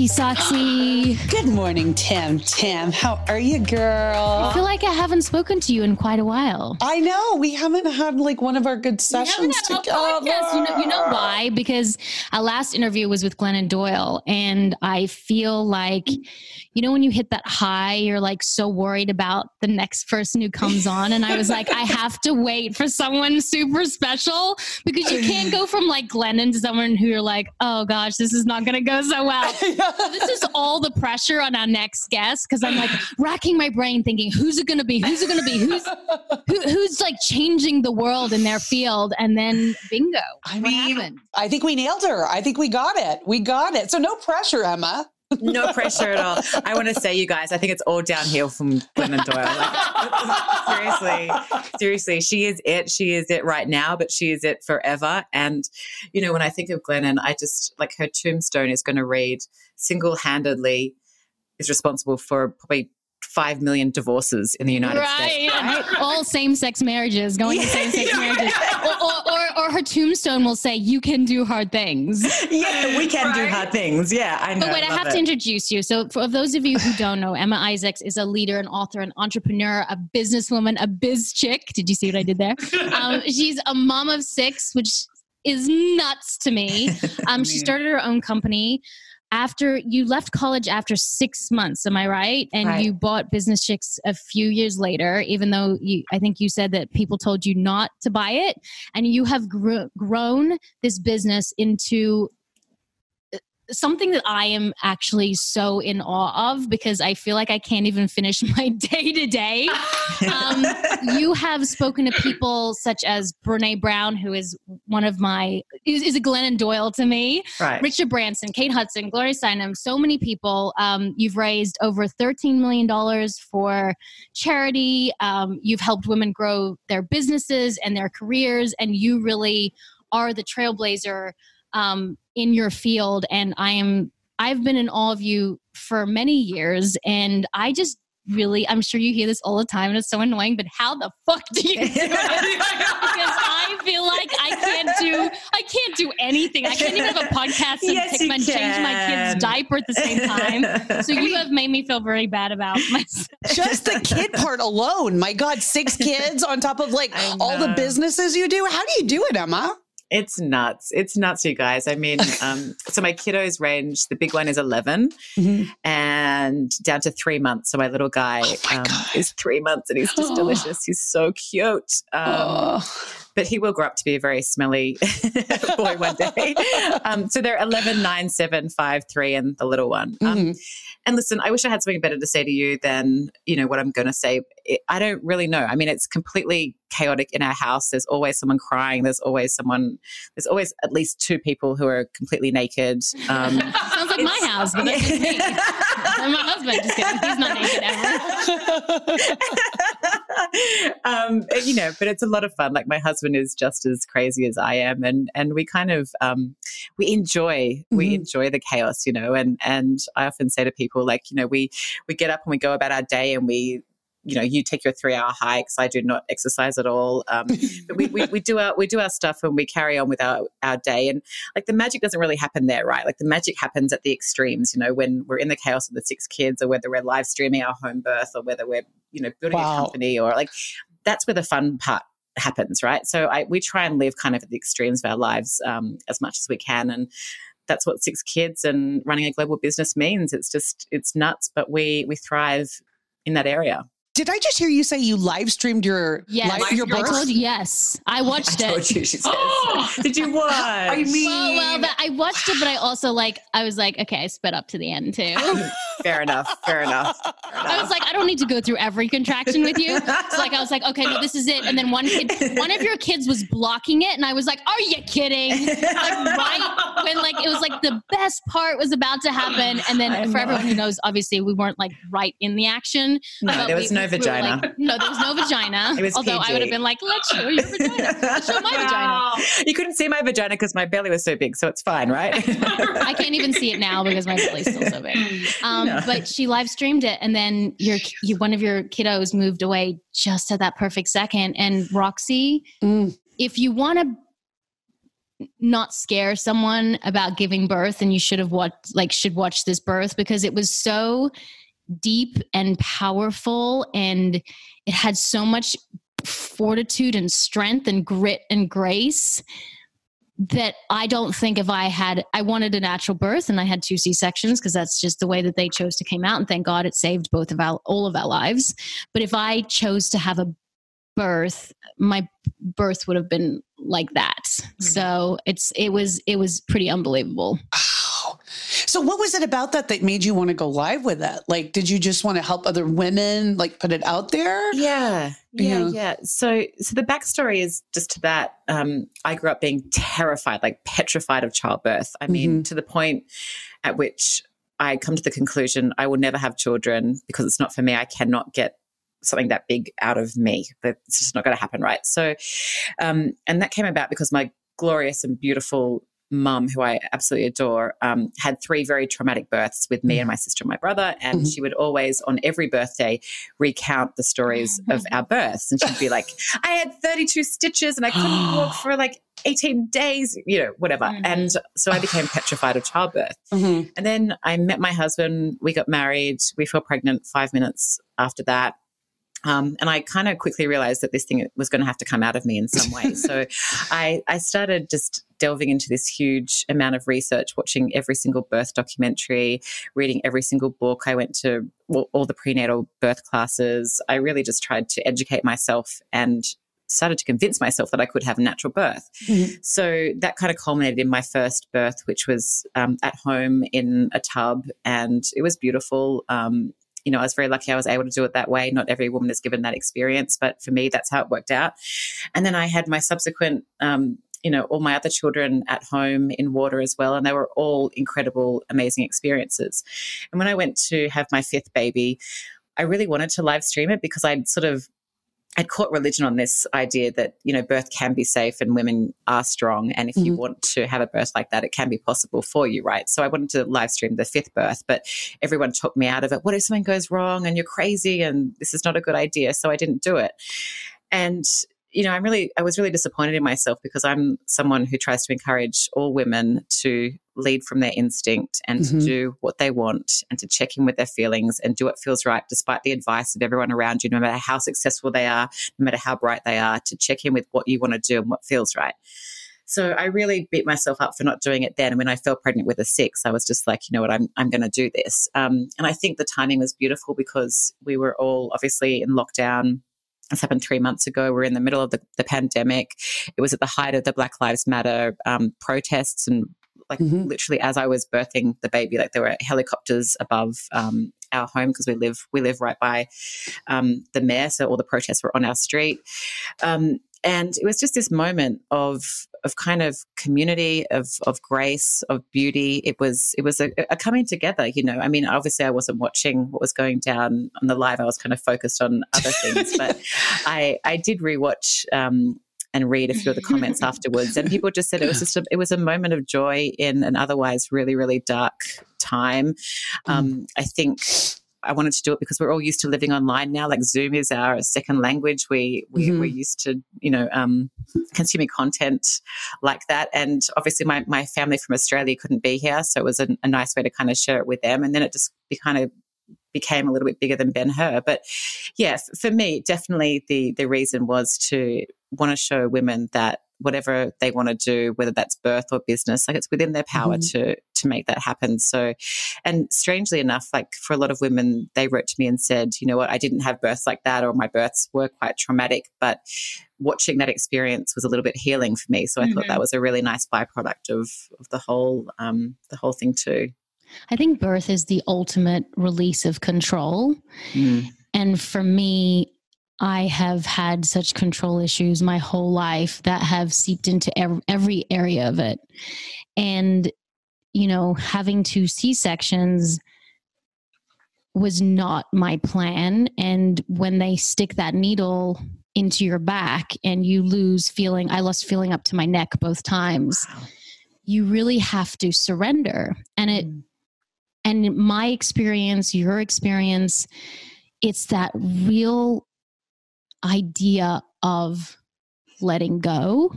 morning, Soxy. Good morning, Tim. Tim, how are you, girl? I feel like I haven't spoken to you in quite a while. I know we haven't had like one of our good sessions together. podcast. You know, you know why? Because our last interview was with Glennon Doyle, and I feel like, you know, when you hit that high, you're like so worried about the next person who comes on, and I was like, I have to wait for someone super special because you can't go from like Glennon to someone who you're like, oh gosh, this is not going to go so well. So this is all the pressure on our next guest because I'm like racking my brain thinking, who's it going to be? Who's it going to be? Who's who, who's like changing the world in their field? And then bingo. I what mean, happened? I think we nailed her. I think we got it. We got it. So no pressure, Emma. No pressure at all. I want to say, you guys, I think it's all downhill from Glennon Doyle. Like, seriously, seriously, she is it. She is it right now, but she is it forever. And, you know, when I think of Glennon, I just like her tombstone is going to read single handedly is responsible for probably 5 million divorces in the United States. Right. All same sex marriages, going to same sex marriages. Or, or, or, or her tombstone will say, you can do hard things. Yeah, we can do hard things. Yeah, I know. But wait, I love have it. to introduce you. So, for those of you who don't know, Emma Isaacs is a leader, an author, an entrepreneur, a businesswoman, a biz chick. Did you see what I did there? Um, she's a mom of six, which is nuts to me. Um, she started her own company after you left college after six months. Am I right? And Right. you bought Business Chicks a few years later, even though you, I think you said that people told you not to buy it, and you have gr- grown this business into something that I am actually so in awe of because I feel like I can't even finish my day to day. Um, You have spoken to people such as Brene Brown, who is one of my is, is a Glennon Doyle to me. right. Richard Branson, Kate Hudson, Gloria Steinem, so many people. Um, you've raised over $13 million for charity. Um, you've helped women grow their businesses and their careers, and you really are the trailblazer um, in your field. And I am, I've been in all of you for many years, and I just really, I'm sure you hear this all the time, and it's so annoying, but how the fuck do you do it? because I feel like I can't do I can't do anything. I can't even have a podcast and Yes, pick you my, change my kid's diaper at the same time. So you have made me feel very bad about myself. Just the kid part alone. My God, six kids on top of like all the businesses you do. How do you do it, Emma? It's nuts. It's nuts, you guys. I mean, um, so my kiddos range, the big one is 11 and down to three months. So my little guy Oh my um, is three months and he's just Oh. delicious. He's so cute. Um, Oh. but he will grow up to be a very smelly boy one day. Um, so they're 11, 9, 7, 5, 3, and the little one. Um, Mhm. And listen, I wish I had something better to say to you than, you know, what I'm going to say. I don't really know. I mean, it's completely chaotic in our house. There's always someone crying. There's always someone, there's always at least two people who are completely naked. Um, Sounds like my house, but that's just me. And my husband, just kidding. He's not naked ever. um, you know, but it's a lot of fun. Like my husband is just as crazy as I am, and and we kind of um, we enjoy we Mhm. enjoy the chaos, you know. And and I often say to people, like, you know, we we get up and we go about our day, and we you know, you take your three hour hikes. I do not exercise at all. Um, but we, we, we do our we do our stuff and we carry on with our, our day. And like the magic doesn't really happen there, right? Like the magic happens at the extremes, you know, when we're in the chaos of the six kids or whether we're live streaming our home birth or whether we're, you know, building wow. a company or like that's where the fun part happens, right? So I, we try and live kind of at the extremes of our lives um, as much as we can. And that's what six kids and running a global business means. It's just, it's nuts, but we, we thrive in that area. Did I just hear you say you live streamed your yes. Live, your birth? I told you yes. I watched I it. Told you, she says. Did you watch? I mean, well, well, but I watched it, but I also like I was like, okay, I sped up to the end too. fair enough. Fair enough. Fair enough. I was like, I don't need to go through every contraction with you. So like, I was like, okay, no, this is it. And then one kid, one of your kids was blocking it, and I was like, are you kidding? Like right when like it was like the best part was about to happen, and then for everyone who knows, obviously we weren't like right in the action. No, there was we, no vagina. We like, no, there was no vagina. It was Although PG. I would have been like, let's show your vagina. Let's show my vagina. You couldn't see my vagina because my belly was so big, so it's fine, right? I can't even see it now because my belly's still so big. Um, no. But she live streamed it, and then your you, one of your kiddos moved away just at that perfect second. And Roxy, mm. if you want to not scare someone about giving birth, and you should have watched like should watch this birth because it was so deep and powerful and it had so much fortitude and strength and grit and grace that I don't think if I had I wanted a natural birth and I had two C sections because that's just the way that they chose to came out and thank God it saved both of our all of our lives. But if I chose to have a birth, my birth would have been like that. Mm-hmm. So it's it was it was pretty unbelievable. So what was it about that that made you want to go live with that? Like, did you just want to help other women, like put it out there? Yeah, yeah, yeah. yeah. So, so the backstory is just to that. Um, I grew up being terrified, like petrified of childbirth. I mean, mm-hmm. to the point at which I come to the conclusion I will never have children because it's not for me. I cannot get something that big out of me. It's just not going to happen, right? So, um, and that came about because my glorious and beautiful mum, who I absolutely adore, um, had three very traumatic births with me and my sister and my brother. And mm-hmm. she would always, on every birthday, recount the stories of our births. And she'd be like, I had 32 stitches and I couldn't walk for like 18 days, you know, whatever. Mm-hmm. And so I became petrified of childbirth. Mm-hmm. And then I met my husband. We got married. We fell pregnant five minutes after that. Um, and I kind of quickly realized that this thing was going to have to come out of me in some way. so I, I started just delving into this huge amount of research, watching every single birth documentary, reading every single book. I went to all, all the prenatal birth classes. I really just tried to educate myself and started to convince myself that I could have a natural birth. Mm-hmm. So that kind of culminated in my first birth, which was um, at home in a tub, and it was beautiful. Um, you know, I was very lucky I was able to do it that way. Not every woman is given that experience, but for me, that's how it worked out. And then I had my subsequent, um, you know, all my other children at home in water as well. And they were all incredible, amazing experiences. And when I went to have my fifth baby, I really wanted to live stream it because I'd sort of I'd caught religion on this idea that you know birth can be safe and women are strong, and if mm-hmm. you want to have a birth like that, it can be possible for you, right? So I wanted to live stream the fifth birth, but everyone took me out of it. What if something goes wrong and you're crazy and this is not a good idea? So I didn't do it. And you know, I'm really, I was really disappointed in myself because I'm someone who tries to encourage all women to lead from their instinct and mm-hmm. to do what they want and to check in with their feelings and do what feels right, despite the advice of everyone around you, no matter how successful they are, no matter how bright they are, to check in with what you want to do and what feels right. So I really beat myself up for not doing it then. And when I fell pregnant with a six, I was just like, you know what, I'm, I'm going to do this. Um, and I think the timing was beautiful because we were all obviously in lockdown this happened three months ago. We're in the middle of the, the pandemic. It was at the height of the Black Lives Matter um, protests and like mm-hmm. literally as I was birthing the baby, like there were helicopters above um, our home because we live we live right by um, the mayor, so all the protests were on our street. Um, and it was just this moment of of kind of community of of grace of beauty. It was it was a, a, coming together you know. I mean obviously i wasn't watching what was going down on the live. I was kind of focused on other things. But i i did rewatch um and read a few of the comments afterwards. And people just said it was just a, it was a moment of joy in an otherwise really really dark time. Um, i think I wanted to do it because we're all used to living online now. Like Zoom is our second language. We, we mm-hmm. we're used to you know um, consuming content like that. And obviously, my my family from Australia couldn't be here, so it was a, a nice way to kind of share it with them. And then it just be kind of became a little bit bigger than Ben Hur. But yeah, for me, definitely the the reason was to want to show women that whatever they want to do, whether that's birth or business, like it's within their power mm-hmm. to to make that happen. So, and strangely enough, like for a lot of women, they wrote to me and said, you know what, I didn't have births like that, or my births were quite traumatic, but watching that experience was a little bit healing for me. So I mm-hmm. thought that mm-hmm. was a really nice byproduct of of the whole um, the whole thing too. I think birth is the ultimate release of control. Mm. And for me, I have had such control issues my whole life that have seeped into every area of it. And, you know, having two C sections was not my plan. And when they stick that needle into your back and you lose feeling, I lost feeling up to my neck both times. Wow. You really have to surrender. And it, mm. and my experience, your experience, it's that real idea of letting go.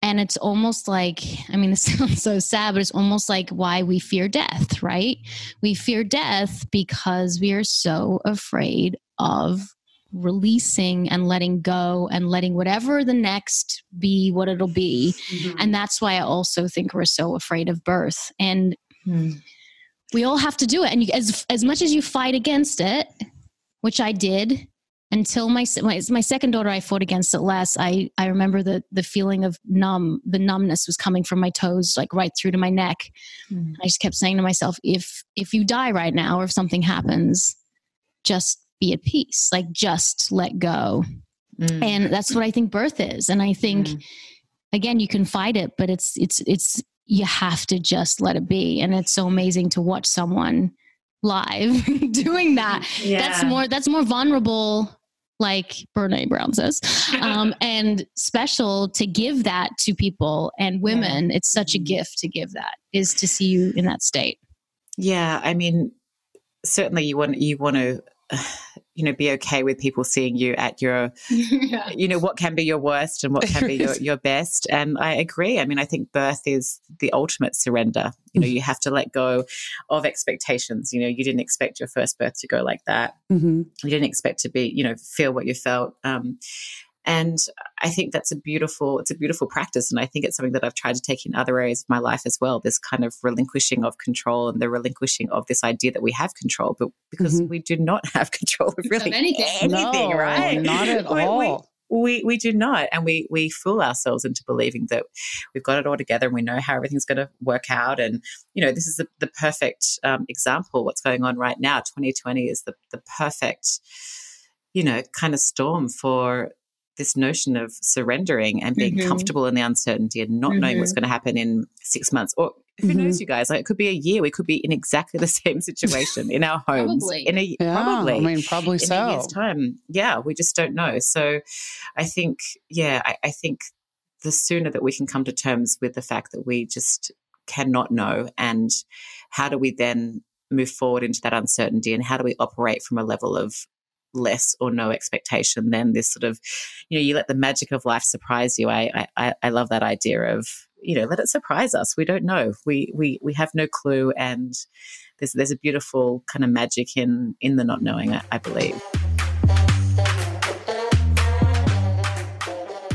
And it's almost like, I mean, this sounds so sad, but it's almost like why we fear death, right? We fear death because we are so afraid of releasing and letting go and letting whatever the next be what it'll be. Mm-hmm. And that's why I also think we're so afraid of birth. And mm. we all have to do it. And you, as, as much as you fight against it, which I did, until my, my my second daughter I fought against it less. I I remember the the feeling of numb, the numbness was coming from my toes like right through to my neck. Mm. I just kept saying to myself, if if you die right now or if something happens, just be at peace. Like just let go. Mm. And that's what I think birth is. And I think mm. again, you can fight it, but it's it's it's you have to just let it be. And it's so amazing to watch someone live doing that. Yeah. That's more that's more vulnerable like Brene Brown says, um, and special to give that to people and women. Yeah. It's such a gift to give that is to see you in that state. Yeah, I mean, certainly you want you want to you know be okay with people seeing you at your yeah. you know what can be your worst and what can be your, your best. And i agree. I mean i think birth is the ultimate surrender. You know you have to let go of expectations. You know you didn't expect your first birth to go like that. Mm-hmm. you didn't expect to be you know feel what you felt. Um, and I think that's a beautiful, it's a beautiful practice. And I think it's something that I've tried to take in other areas of my life as well. This kind of relinquishing of control and the relinquishing of this idea that we have control, but because mm-hmm. we do not have control of really anything, anything no, right? Not at all. We, we, we do not. And we, we fool ourselves into believing that we've got it all together and we know how everything's going to work out. And, you know, this is the, the perfect um, example. What's going on right now, 2020 is the, the perfect, you know, kind of storm for this notion of surrendering and being mm-hmm. comfortable in the uncertainty and not mm-hmm. knowing what's mm-hmm. going to happen in six months or who mm-hmm. knows you guys like it could be a year we could be in exactly the same situation in our homes probably. in a yeah, probably i mean probably in so a year's time yeah we just don't know so i think yeah I, I think the sooner that we can come to terms with the fact that we just cannot know and how do we then move forward into that uncertainty and how do we operate from a level of less or no expectation than this sort of, you know, you let the magic of life surprise you. I, I, I love that idea of, you know, let it surprise us. We don't know. We, we, we have no clue. And there's, there's a beautiful kind of magic in, in the not knowing, I, I believe.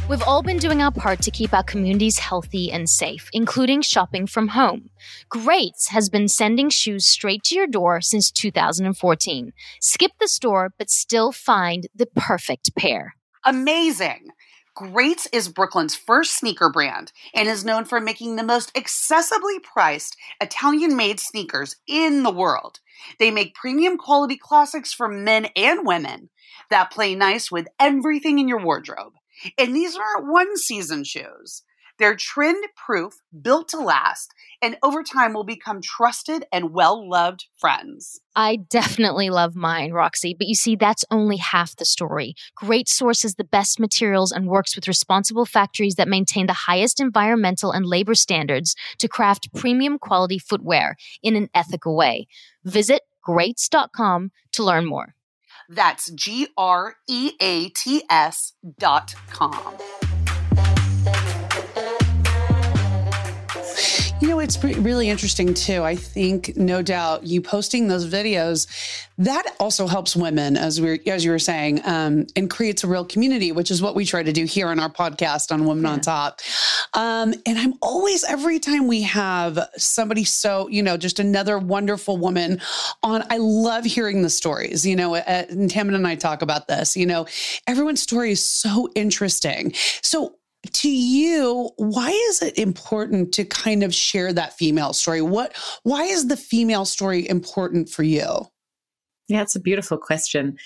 We've all been doing our part to keep our communities healthy and safe, including shopping from home. Greats has been sending shoes straight to your door since 2014. Skip the store, but still find the perfect pair. Amazing! Greats is Brooklyn's first sneaker brand and is known for making the most accessibly priced Italian made sneakers in the world. They make premium quality classics for men and women that play nice with everything in your wardrobe. And these aren't one season shoes. They're trend proof, built to last, and over time will become trusted and well loved friends. I definitely love mine, Roxy, but you see, that's only half the story. Great sources the best materials and works with responsible factories that maintain the highest environmental and labor standards to craft premium quality footwear in an ethical way. Visit greats.com to learn more. That's G R E A T S dot com. It's re- really interesting too. I think, no doubt, you posting those videos that also helps women, as we as you were saying, um, and creates a real community, which is what we try to do here on our podcast on Women on Top. Um, and I'm always every time we have somebody so you know just another wonderful woman on. I love hearing the stories. You know, uh, and Tammin and I talk about this. You know, everyone's story is so interesting. So to you why is it important to kind of share that female story what why is the female story important for you yeah it's a beautiful question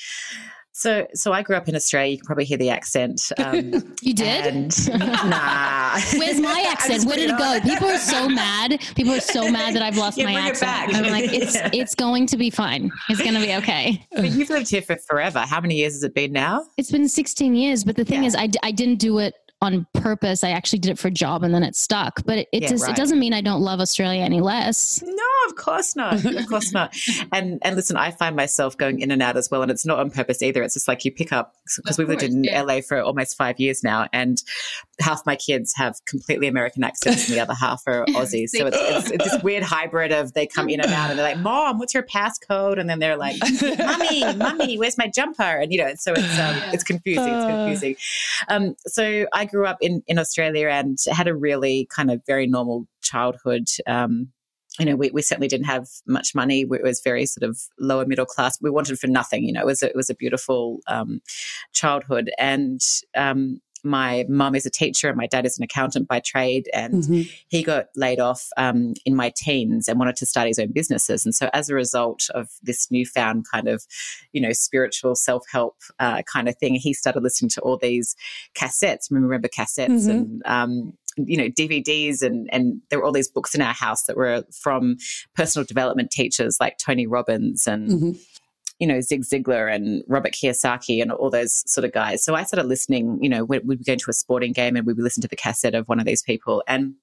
so, so I grew up in Australia. You can probably hear the accent. Um, you did? And, nah. Where's my accent? Where did it go? People are so mad. People are so mad that I've lost yeah, my accent. I'm like, it's Yeah. it's going to be fine. It's going to be okay. But you've lived here for forever. How many years has it been now? It's been 16 years, but the thing Yeah. is, I, d- I didn't do it on purpose. I actually did it for a job, and then it stuck. But it, it Yeah, just right. it doesn't mean I don't love Australia any less. No, of course not. Of course not. And and listen, I find myself going in and out as well, and it's not on purpose either. It's just like you pick up because we've lived in LA for almost five years now, and half my kids have completely American accents, and the other half are Aussies. So it's, it's, it's this weird hybrid of they come in and out, and they're like, "Mom, what's your passcode?" And then they're like, "Mommy, mommy, where's my jumper?" And you know, so it's um, it's confusing. It's confusing. Um, so I grew up in in Australia and had a really kind of very normal childhood. Um, you know, we, we certainly didn't have much money. It was very sort of lower middle class. We wanted for nothing. You know, it was a, it was a beautiful um, childhood. And um, my mum is a teacher and my dad is an accountant by trade. And Mhm. he got laid off um, in my teens and wanted to start his own businesses. And so, as a result of this newfound kind of, you know, spiritual self help uh, kind of thing, he started listening to all these cassettes. Remember cassettes Mhm. and um, you know DVDs and and there were all these books in our house that were from personal development teachers like Tony Robbins and Mhm. You know Zig Ziglar and Robert Kiyosaki and all those sort of guys. So I started listening. You know, we'd, we'd go to a sporting game and we'd listen to the cassette of one of these people and.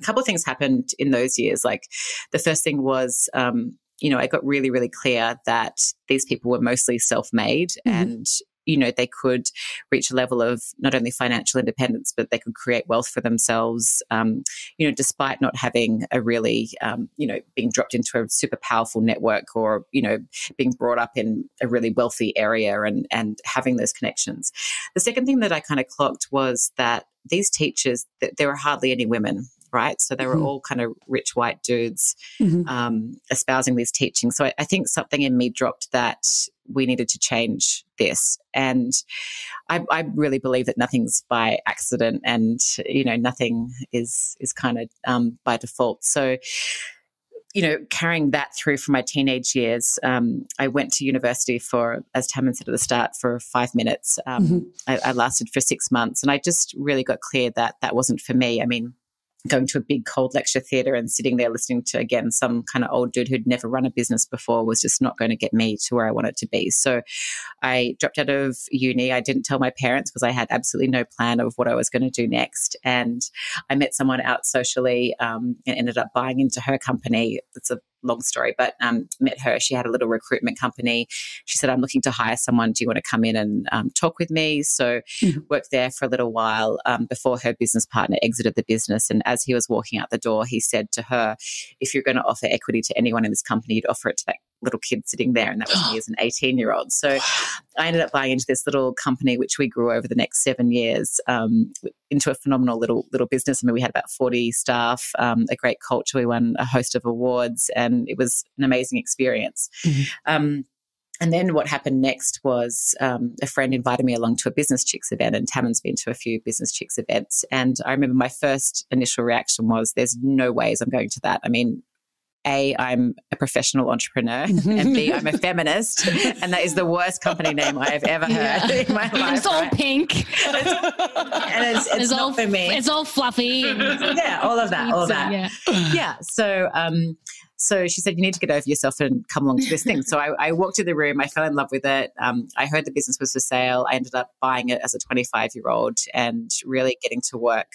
A couple of things happened in those years. Like the first thing was, um, you know, I got really, really clear that these people were mostly self made Mhm. and, you know, they could reach a level of not only financial independence, but they could create wealth for themselves, um, you know, despite not having a really, um, you know, being dropped into a super powerful network or, you know, being brought up in a really wealthy area and, and having those connections. The second thing that I kind of clocked was that these teachers, th- there were hardly any women. Right. So they were Mhm. all kind of rich white dudes Mhm. um, espousing these teachings. So I, I think something in me dropped that we needed to change this. And I, I really believe that nothing's by accident and, you know, nothing is, is kind of um, by default. So, you know, carrying that through from my teenage years, um, I went to university for, as Tammin said at the start, for five minutes. Um, Mhm. I, I lasted for six months, and I just really got clear that that wasn't for me. I mean, going to a big cold lecture theatre and sitting there listening to again some kind of old dude who'd never run a business before was just not going to get me to where I wanted to be. So I dropped out of uni. I didn't tell my parents because I had absolutely no plan of what I was going to do next. And I met someone out socially um, and ended up buying into her company. It's a long story, but um, met her. She had a little recruitment company. She said, I'm looking to hire someone. Do you want to come in and um, talk with me? So Mhm. worked there for a little while um, before her business partner exited the business. And as he was walking out the door, he said to her, if you're going to offer equity to anyone in this company, you'd offer it to that little kid sitting there. And that was me as an 18 year old. So I ended up buying into this little company, which we grew over the next seven years um, into a phenomenal little little business. I mean, we had about 40 staff, um, a great culture. We won a host of awards, and it was an amazing experience. Mhm. Um, and then what happened next was um, a friend invited me along to a Business Chicks event, and Tammin's been to a few Business Chicks events. And I remember my first initial reaction was, "There's no ways I'm going to that." I mean, a, I'm a professional entrepreneur, and B, I'm a feminist, and that is the worst company name I have ever heard in my life. it's all right? pink. and it's, it's, not all for me. It's all fluffy. yeah, all of that, all of that. Yeah. yeah. So, um, So she said, You need to get over yourself and come along to this thing. So I, I walked to the room. I fell in love with it. Um, I heard the business was for sale. I ended up buying it as a 25 year old and really getting to work.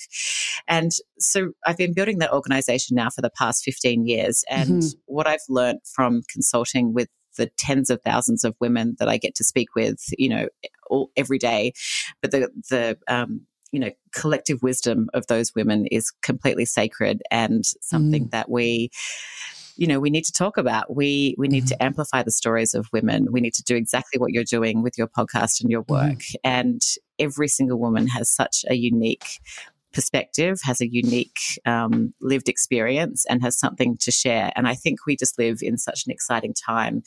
And so I've been building that organization now for the past 15 years. And mm-hmm. what I've learned from consulting with the tens of thousands of women that I get to speak with, you know, all, every day, but the the um, you know collective wisdom of those women is completely sacred and something mm. that we you know we need to talk about we we need mm. to mm-hmm. amplify the stories of women we need to do exactly what you're doing with your podcast and your work mm. and every single woman has such a unique perspective, has a unique um, lived experience, and has something to share. And I think we just live in such an exciting time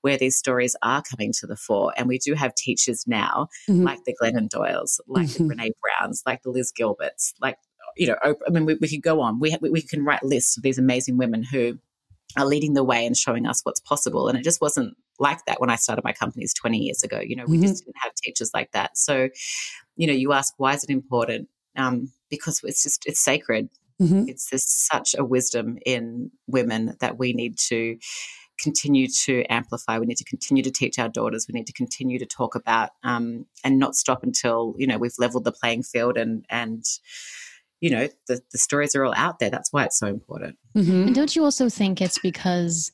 where these stories are coming to the fore. And we do have teachers now, mm-hmm. like the Glennon Doyles, like mm-hmm. the Brene Browns, like the Liz Gilberts, like, you know, I mean, we, we could go on. We, ha- we can write lists of these amazing women who are leading the way and showing us what's possible. And it just wasn't like that when I started my companies 20 years ago. You know, we mm-hmm. just didn't have teachers like that. So, you know, you ask, why is it important? Um, because it's just it's sacred. Mm-hmm. It's just such a wisdom in women that we need to continue to amplify. We need to continue to teach our daughters. We need to continue to talk about um, and not stop until you know we've leveled the playing field and and you know the the stories are all out there. That's why it's so important. Mm-hmm. And don't you also think it's because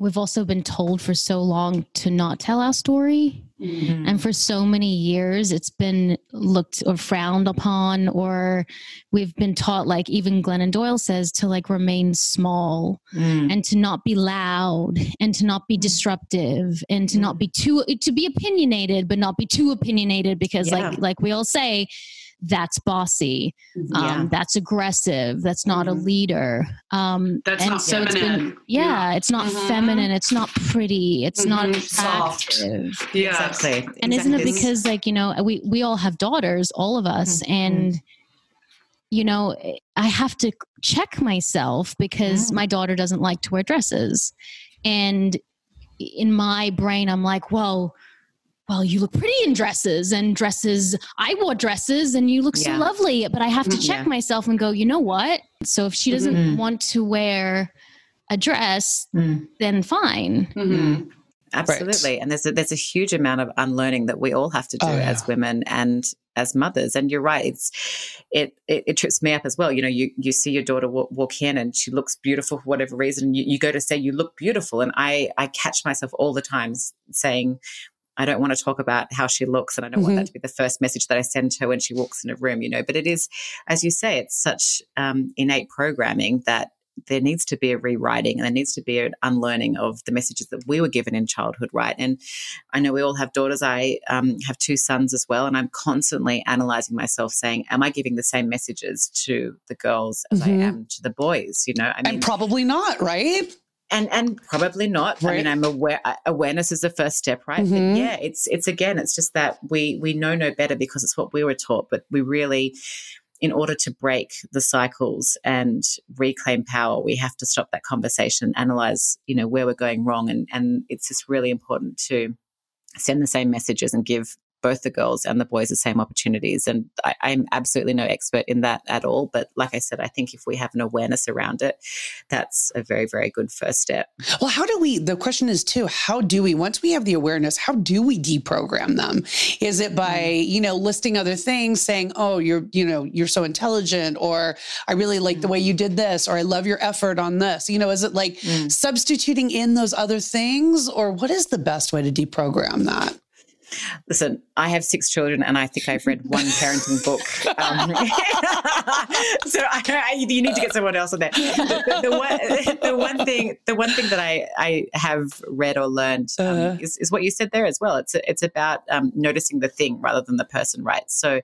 we've also been told for so long to not tell our story. Mm-hmm. And for so many years, it's been looked or frowned upon, or we've been taught, like even Glennon Doyle says, to like remain small mm. and to not be loud and to not be mm. disruptive and to mm. not be too, to be opinionated, but not be too opinionated because, yeah. like, like we all say, that's bossy mm-hmm. um, that's aggressive that's not mm-hmm. a leader um, that's and not so feminine. it's been yeah, yeah. it's not mm-hmm. feminine it's not pretty it's not mm-hmm. attractive Soft. yeah exactly and exactly. isn't it because like you know we we all have daughters all of us mm-hmm. and you know i have to check myself because mm-hmm. my daughter doesn't like to wear dresses and in my brain i'm like well well, you look pretty in dresses and dresses. I wore dresses and you look yeah. so lovely. But I have to check yeah. myself and go, you know what? So if she doesn't mm-hmm. want to wear a dress, mm. then fine. Mm-hmm. Absolutely. Right. And there's a, there's a huge amount of unlearning that we all have to do oh, yeah. as women and as mothers. And you're right. It's, it, it, it, trips me up as well. You know, you, you see your daughter walk, walk in and she looks beautiful for whatever reason. You, you go to say you look beautiful. And I, I catch myself all the time saying, I don't want to talk about how she looks and I don't mm-hmm. want that mm-hmm. to be the first message that I send her when she walks in a room, you know. But it is, as you say, it's such um, innate programming that there needs to be a rewriting and there needs to be an unlearning of the messages that we were given in childhood, right? And I know we all have daughters. I um, have two sons as well, and I'm constantly analyzing myself, saying, "Am I giving the same messages to the girls as mm-hmm. I am to the boys?" You know, I mean, and probably not, right? And and probably not right. i mean i'm aware uh, awareness is the first step right mm-hmm. but yeah it's it's again it's just that we we know no better because it's what we were taught but we really in order to break the cycles and reclaim power we have to stop that conversation analyze you know where we're going wrong and and it's just really important to send the same messages and give both the girls and the boys the same opportunities. And I, am absolutely no expert in that at all. But like I said, I think if we have an awareness around it, that's a very, very good first step. Well, how do we, the question is too, how do we, once we have the awareness, how do we deprogram them? Is it by, mm. you know, listing other things, saying, oh, you're, you know, you're so intelligent, or I really like the way you did this, or I love your effort on this? You know, is it like mm. substituting in those other things, or what is the best way to deprogram that? Listen, I have six children, and I think I've read one parenting book. Um, so I, I, you need to get someone else on that. The, the, one, the, one, thing, the one thing that I, I have read or learned um, uh is, is, what you said there as well. It's it's about um, noticing the thing rather than the person, right? So.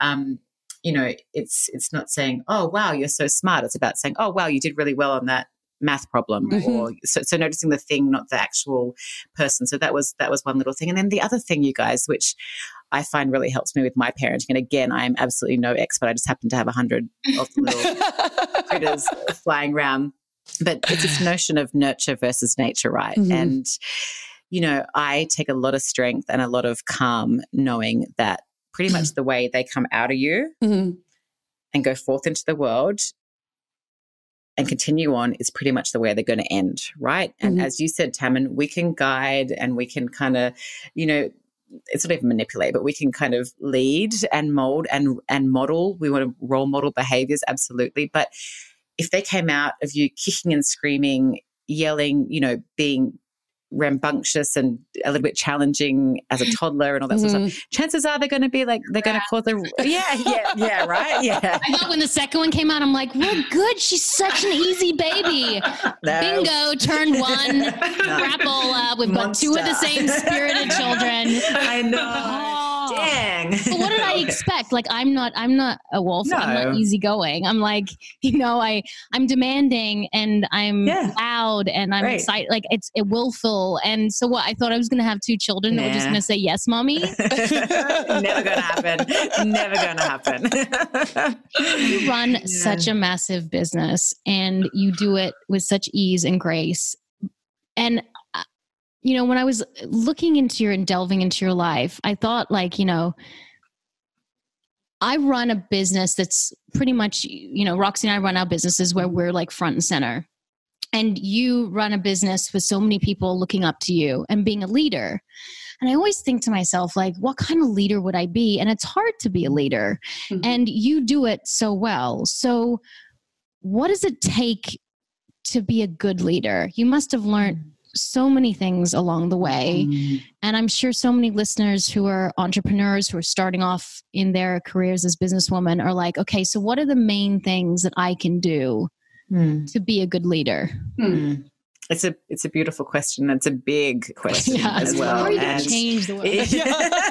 Um, you know, it's it's not saying, "Oh, wow, you're so smart." It's about saying, "Oh, wow, you did really well on that math problem mm-hmm. or so, so, noticing the thing not the actual person so that was that was one little thing and then the other thing you guys which i find really helps me with my parenting and again i'm absolutely no expert i just happen to have a hundred of the little critters flying around but it's this notion of nurture versus nature right mm-hmm. and you know i take a lot of strength and a lot of calm knowing that pretty much the way they come out of you mm-hmm. and go forth into the world and continue on is pretty much the way they're going to end, right? And Mhm. as you said, Tammin, we can guide and we can kind of, you know, it's not even manipulate, but we can kind of lead and mold and and model. We want to role model behaviors, absolutely. But if they came out of you kicking and screaming, yelling, you know, being rambunctious and a little bit challenging as a toddler and all that sort of stuff, chances are they're going to be like they're going to cause a yeah yeah yeah right yeah I thought when the second one came out, I'm like, well, good. She's such an easy baby. No. Bingo, turn one. Grapple. Uh, we've got two of the same spirited children. I know. Oh. Dang. What did I expect? Like I'm not I'm not a wolf. I'm No. not easygoing. I'm like, you know, I I'm demanding and I'm Yeah. loud and I'm Right. excited. Like it's it willful. And so what? I thought I was gonna have two children that were just gonna say yes, mommy. Never gonna happen. Never gonna happen. you run such a massive business and you do it with such ease and grace. And, you know, when I was looking into your and delving into your life, I thought, like, you know, I run a business that's pretty much, you know, Roxy and I run our businesses where we're like front and center. And you run a business with so many people looking up to you and being a leader. And I always think to myself, like, what kind of leader would I be? And it's hard to be a leader Mhm. and you do it so well. So, what does it take to be a good leader? You must have learned so many things along the way. Mm. And I'm sure so many listeners who are entrepreneurs who are starting off in their careers as businesswomen are like, okay, so what are the main things that I can do Hmm. to be a good leader? Mm. It's a it's a beautiful question. It's a big question as well. How are you And- change the world?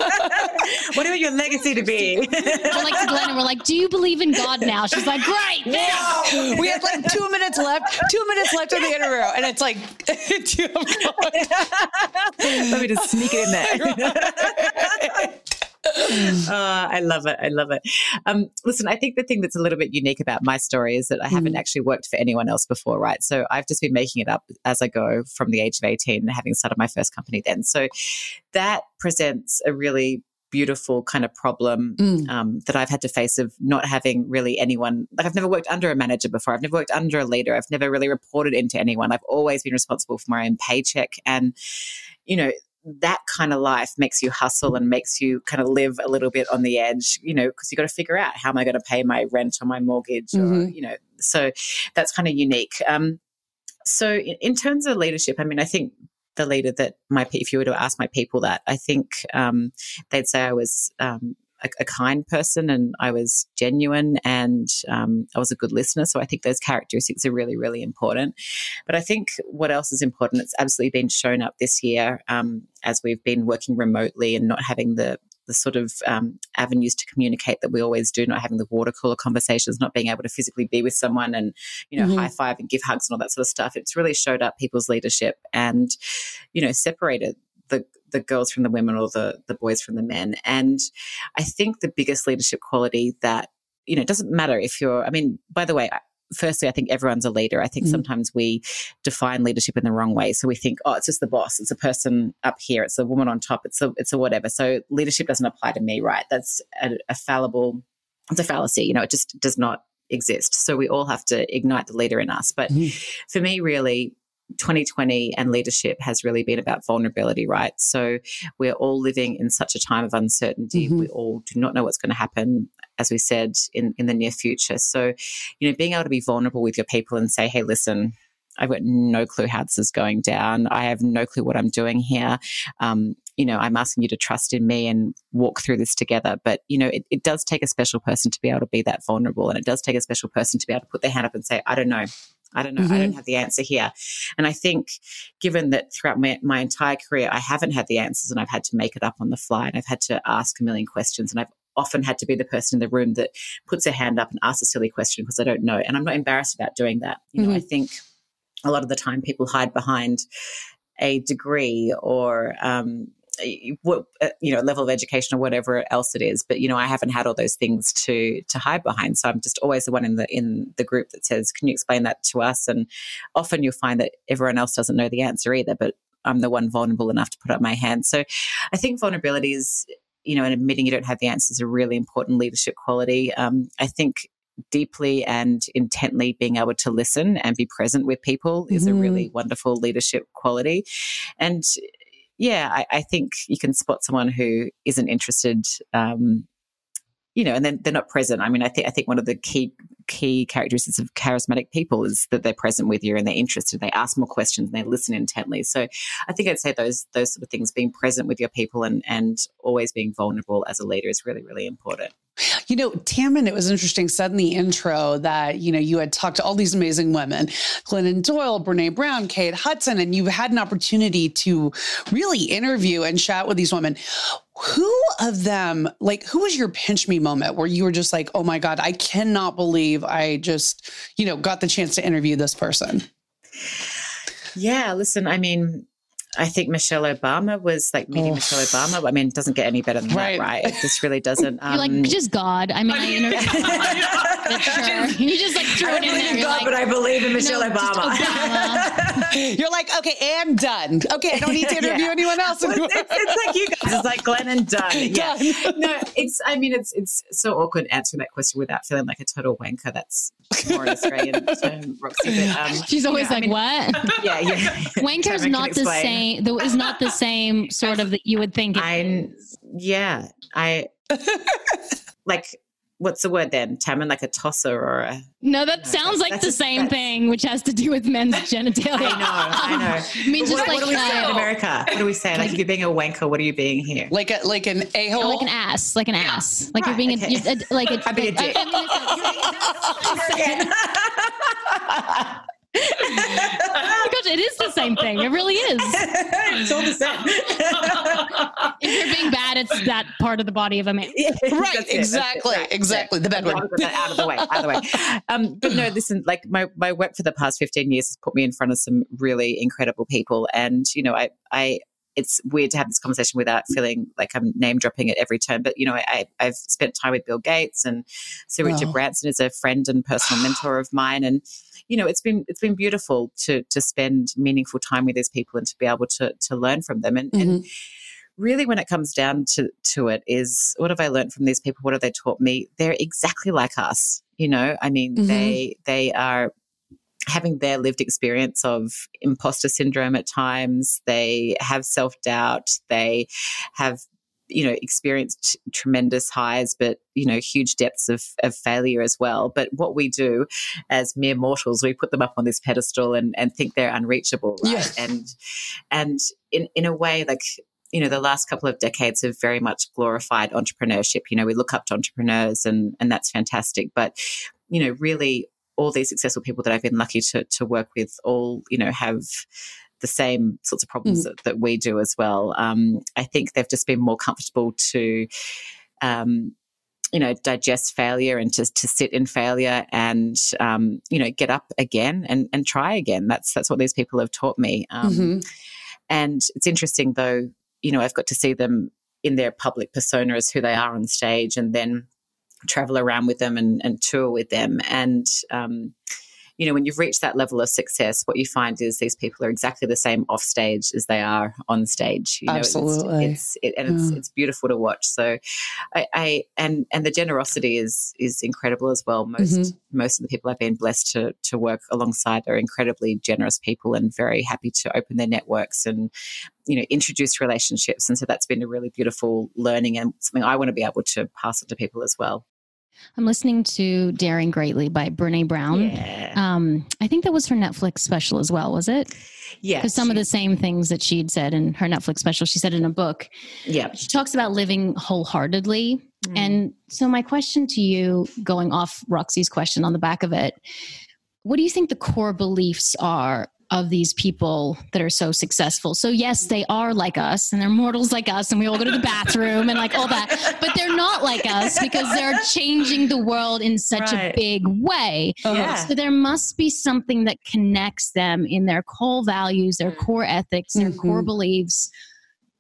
what do you want your legacy to be? We're like to Glennon we're like, do you believe in God now? She's like, great. thanks." we have like two minutes left, two minutes left of the interview, and it's like two. Let me just sneak it in there. Uh, I love it. I love it. Um, listen, I think the thing that's a little bit unique about my story is that I haven't actually worked for anyone else before, right? So I've just been making it up as I go from the age of 18, having started my first company then. So that presents a really beautiful kind of problem Mm. um, that I've had to face of not having really anyone. Like I've never worked under a manager before. I've never worked under a leader. I've never really reported into anyone. I've always been responsible for my own paycheck. And, you know, that kind of life makes you hustle and makes you kind of live a little bit on the edge, you know, because you got to figure out how am I going to pay my rent or my mortgage or, Mhm. you know, so that's kind of unique. Um, so in, in terms of leadership, I mean, I think the leader that my, if you were to ask my people that, I think um, they'd say I was um, a, a kind person and I was genuine and um, I was a good listener. So I think those characteristics are really, really important. But I think what else is important, it's absolutely been shown up this year um, as we've been working remotely and not having the the sort of um, avenues to communicate that we always do, not having the water cooler conversations, not being able to physically be with someone and, you know, Mhm. high five and give hugs and all that sort of stuff. It's really showed up people's leadership and, you know, separated the the girls from the women or the the boys from the men. And I think the biggest leadership quality that, you know, it doesn't matter if you're, I mean, by the way, firstly, I think everyone's a leader. I think Mhm. sometimes we define leadership in the wrong way. So we think, oh, it's just the boss. It's a person up here. It's a woman on top. It's a, it's a whatever. So leadership doesn't apply to me, right? That's a, a fallible, it's a fallacy. You know, it just does not exist. So we all have to ignite the leader in us. But Mhm. for me, really, 2020 and leadership has really been about vulnerability, right? So we're all living in such a time of uncertainty. Mhm. We all do not know what's going to happen, as we said, in, in the near future. So, you know, being able to be vulnerable with your people and say, hey, listen, I've got no clue how this is going down. I have no clue what I'm doing here. Um, you know, I'm asking you to trust in me and walk through this together. But, you know, it, it does take a special person to be able to be that vulnerable. And it does take a special person to be able to put their hand up and say, I don't know. I don't know. I don't have the answer here. And I think, given that throughout my, my entire career, I haven't had the answers and I've had to make it up on the fly and I've had to ask a million questions and I've often had to be the person in the room that puts their hand up and asks a silly question because I don't know. And I'm not embarrassed about doing that. You know, I think a lot of the time people hide behind a degree or um, what uh, you know level of education or whatever else it is but you know i haven't had all those things to to hide behind so i'm just always the one in the in the group that says can you explain that to us and often you'll find that everyone else doesn't know the answer either but i'm the one vulnerable enough to put up my hand so i think vulnerability is you know and admitting you don't have the answers is a really important leadership quality um, i think deeply and intently being able to listen and be present with people is a really Mm-hmm. wonderful leadership quality. And yeah, I, I think you can spot someone who isn't interested. Um, you know, and then they're not present. I mean, I think I think one of the key key characteristics of charismatic people is that they're present with you and they're interested. They ask more questions and they listen intently. So, I think I'd say those those sort of things, being present with your people and and always being vulnerable as a leader, is really really important. You know, Tammin, it was interesting, said in the intro that, you know, you had talked to all these amazing women, Glennon Doyle, Brene Brown, Kate Hudson, and you've had an opportunity to really interview and chat with these women. Who of them, like, who was your pinch me moment where you were just like, oh my God, I cannot believe I just, you know, got the chance to interview this person? Yeah, listen, I mean, I think Michelle Obama was like meeting Oh. Michelle Obama. I mean, it doesn't get any better than Right. that, right? It just really doesn't. You're like um, just God. I mean, I sure. You just like threw I it in there. God, like, but I believe in Michelle no, Obama. Obama. You're like, okay, and done. Okay, I don't need to interview Yeah. anyone else. Well, it's, it's, it's like you guys. It's like Glennon done. Yeah. Done. No, it's. I mean, it's it's so awkward answering that question without feeling like a total wanker. That's more an Australian term, Roxy. But, um, She's always you know, I like, mean, "What?" Yeah, yeah. Wanker's not the same. Though is not the same sort of that you would think. I is. yeah. I like. What's the word then? Tammin, like a tosser or a. No, that sounds like the a- same that's- thing, which has to do with men's genitalia. I know, I know. I mean, just what, like what do we say in uh, America? What do we say? Like, if you're being a wanker, what are you being here? Like a like an a hole. like an ass, like an ass, like you're Right, being a, okay. you're a, like a, I'm being a like- dick. I- I mean, oh my gosh, it is the same thing. It really is. it's all the same. If you're being bad, it's that part of the body of a man. Right, That's it, that's exactly, right, exactly. The bad one. I'll get that out of the way. Out of the way. Um, but no, listen. Like my my work for the past fifteen years has put me in front of some really incredible people, and you know, I I. It's weird to have this conversation without feeling like I'm name dropping at every turn. But you know, I, I've spent time with Bill Gates, and Sir Richard Wow. Branson is a friend and personal mentor of mine, and you know, it's been it's been beautiful to to spend meaningful time with these people and to be able to to learn from them. And, and really, when it comes down to to it, is what have I learned from these people? What have they taught me? They're exactly like us. You know, I mean, Mhm. they they are having their lived experience of imposter syndrome at times. They have self doubt. They have you know experienced tremendous highs but you know huge depths of, of failure as well. But what we do as mere mortals we put them up on this pedestal and, and think they're unreachable right? Yeah. and and in in a way like you know the last couple of decades have very much glorified entrepreneurship. You know we look up to entrepreneurs and and that's fantastic. But you know really all these successful people that I've been lucky to to work with all you know have the same sorts of problems that, that we do as well. Um, I think they've just been more comfortable to, um, you know, digest failure and just to sit in failure and um, you know get up again and and try again. That's that's what these people have taught me. Um, Mhm. And it's interesting though, you know, I've got to see them in their public persona as who they are on stage, and then travel around with them and, and tour with them. And, um, you know, when you've reached that level of success, what you find is these people are exactly the same off stage as they are on stage. You know, it's- Absolutely. It's, it, and it's, Yeah. it's beautiful to watch. So I, I, and, and the generosity is, is incredible as well. Most, Mhm. most of the people I've been blessed to, to work alongside are incredibly generous people and very happy to open their networks and, you know, introduce relationships. And so that's been a really beautiful learning and something I want to be able to pass on to people as well. I'm listening to Daring Greatly by Brene Brown. Yeah. Um, I think that was her Netflix special as well, was it? Yeah. Because some of the same things that she'd said in her Netflix special, she said in a book. Yeah. She talks about living wholeheartedly. Mm. And so, my question to you, going off Roxy's question on the back of it, what do you think the core beliefs are of these people that are so successful? So, yes, they are like us and they're mortals like us, and we all go to the bathroom and like all that, but they're not like us because they're changing the world in such a big way. Yeah. So, there must be something that connects them in their core values, their Mm. core ethics, their core Mhm. beliefs.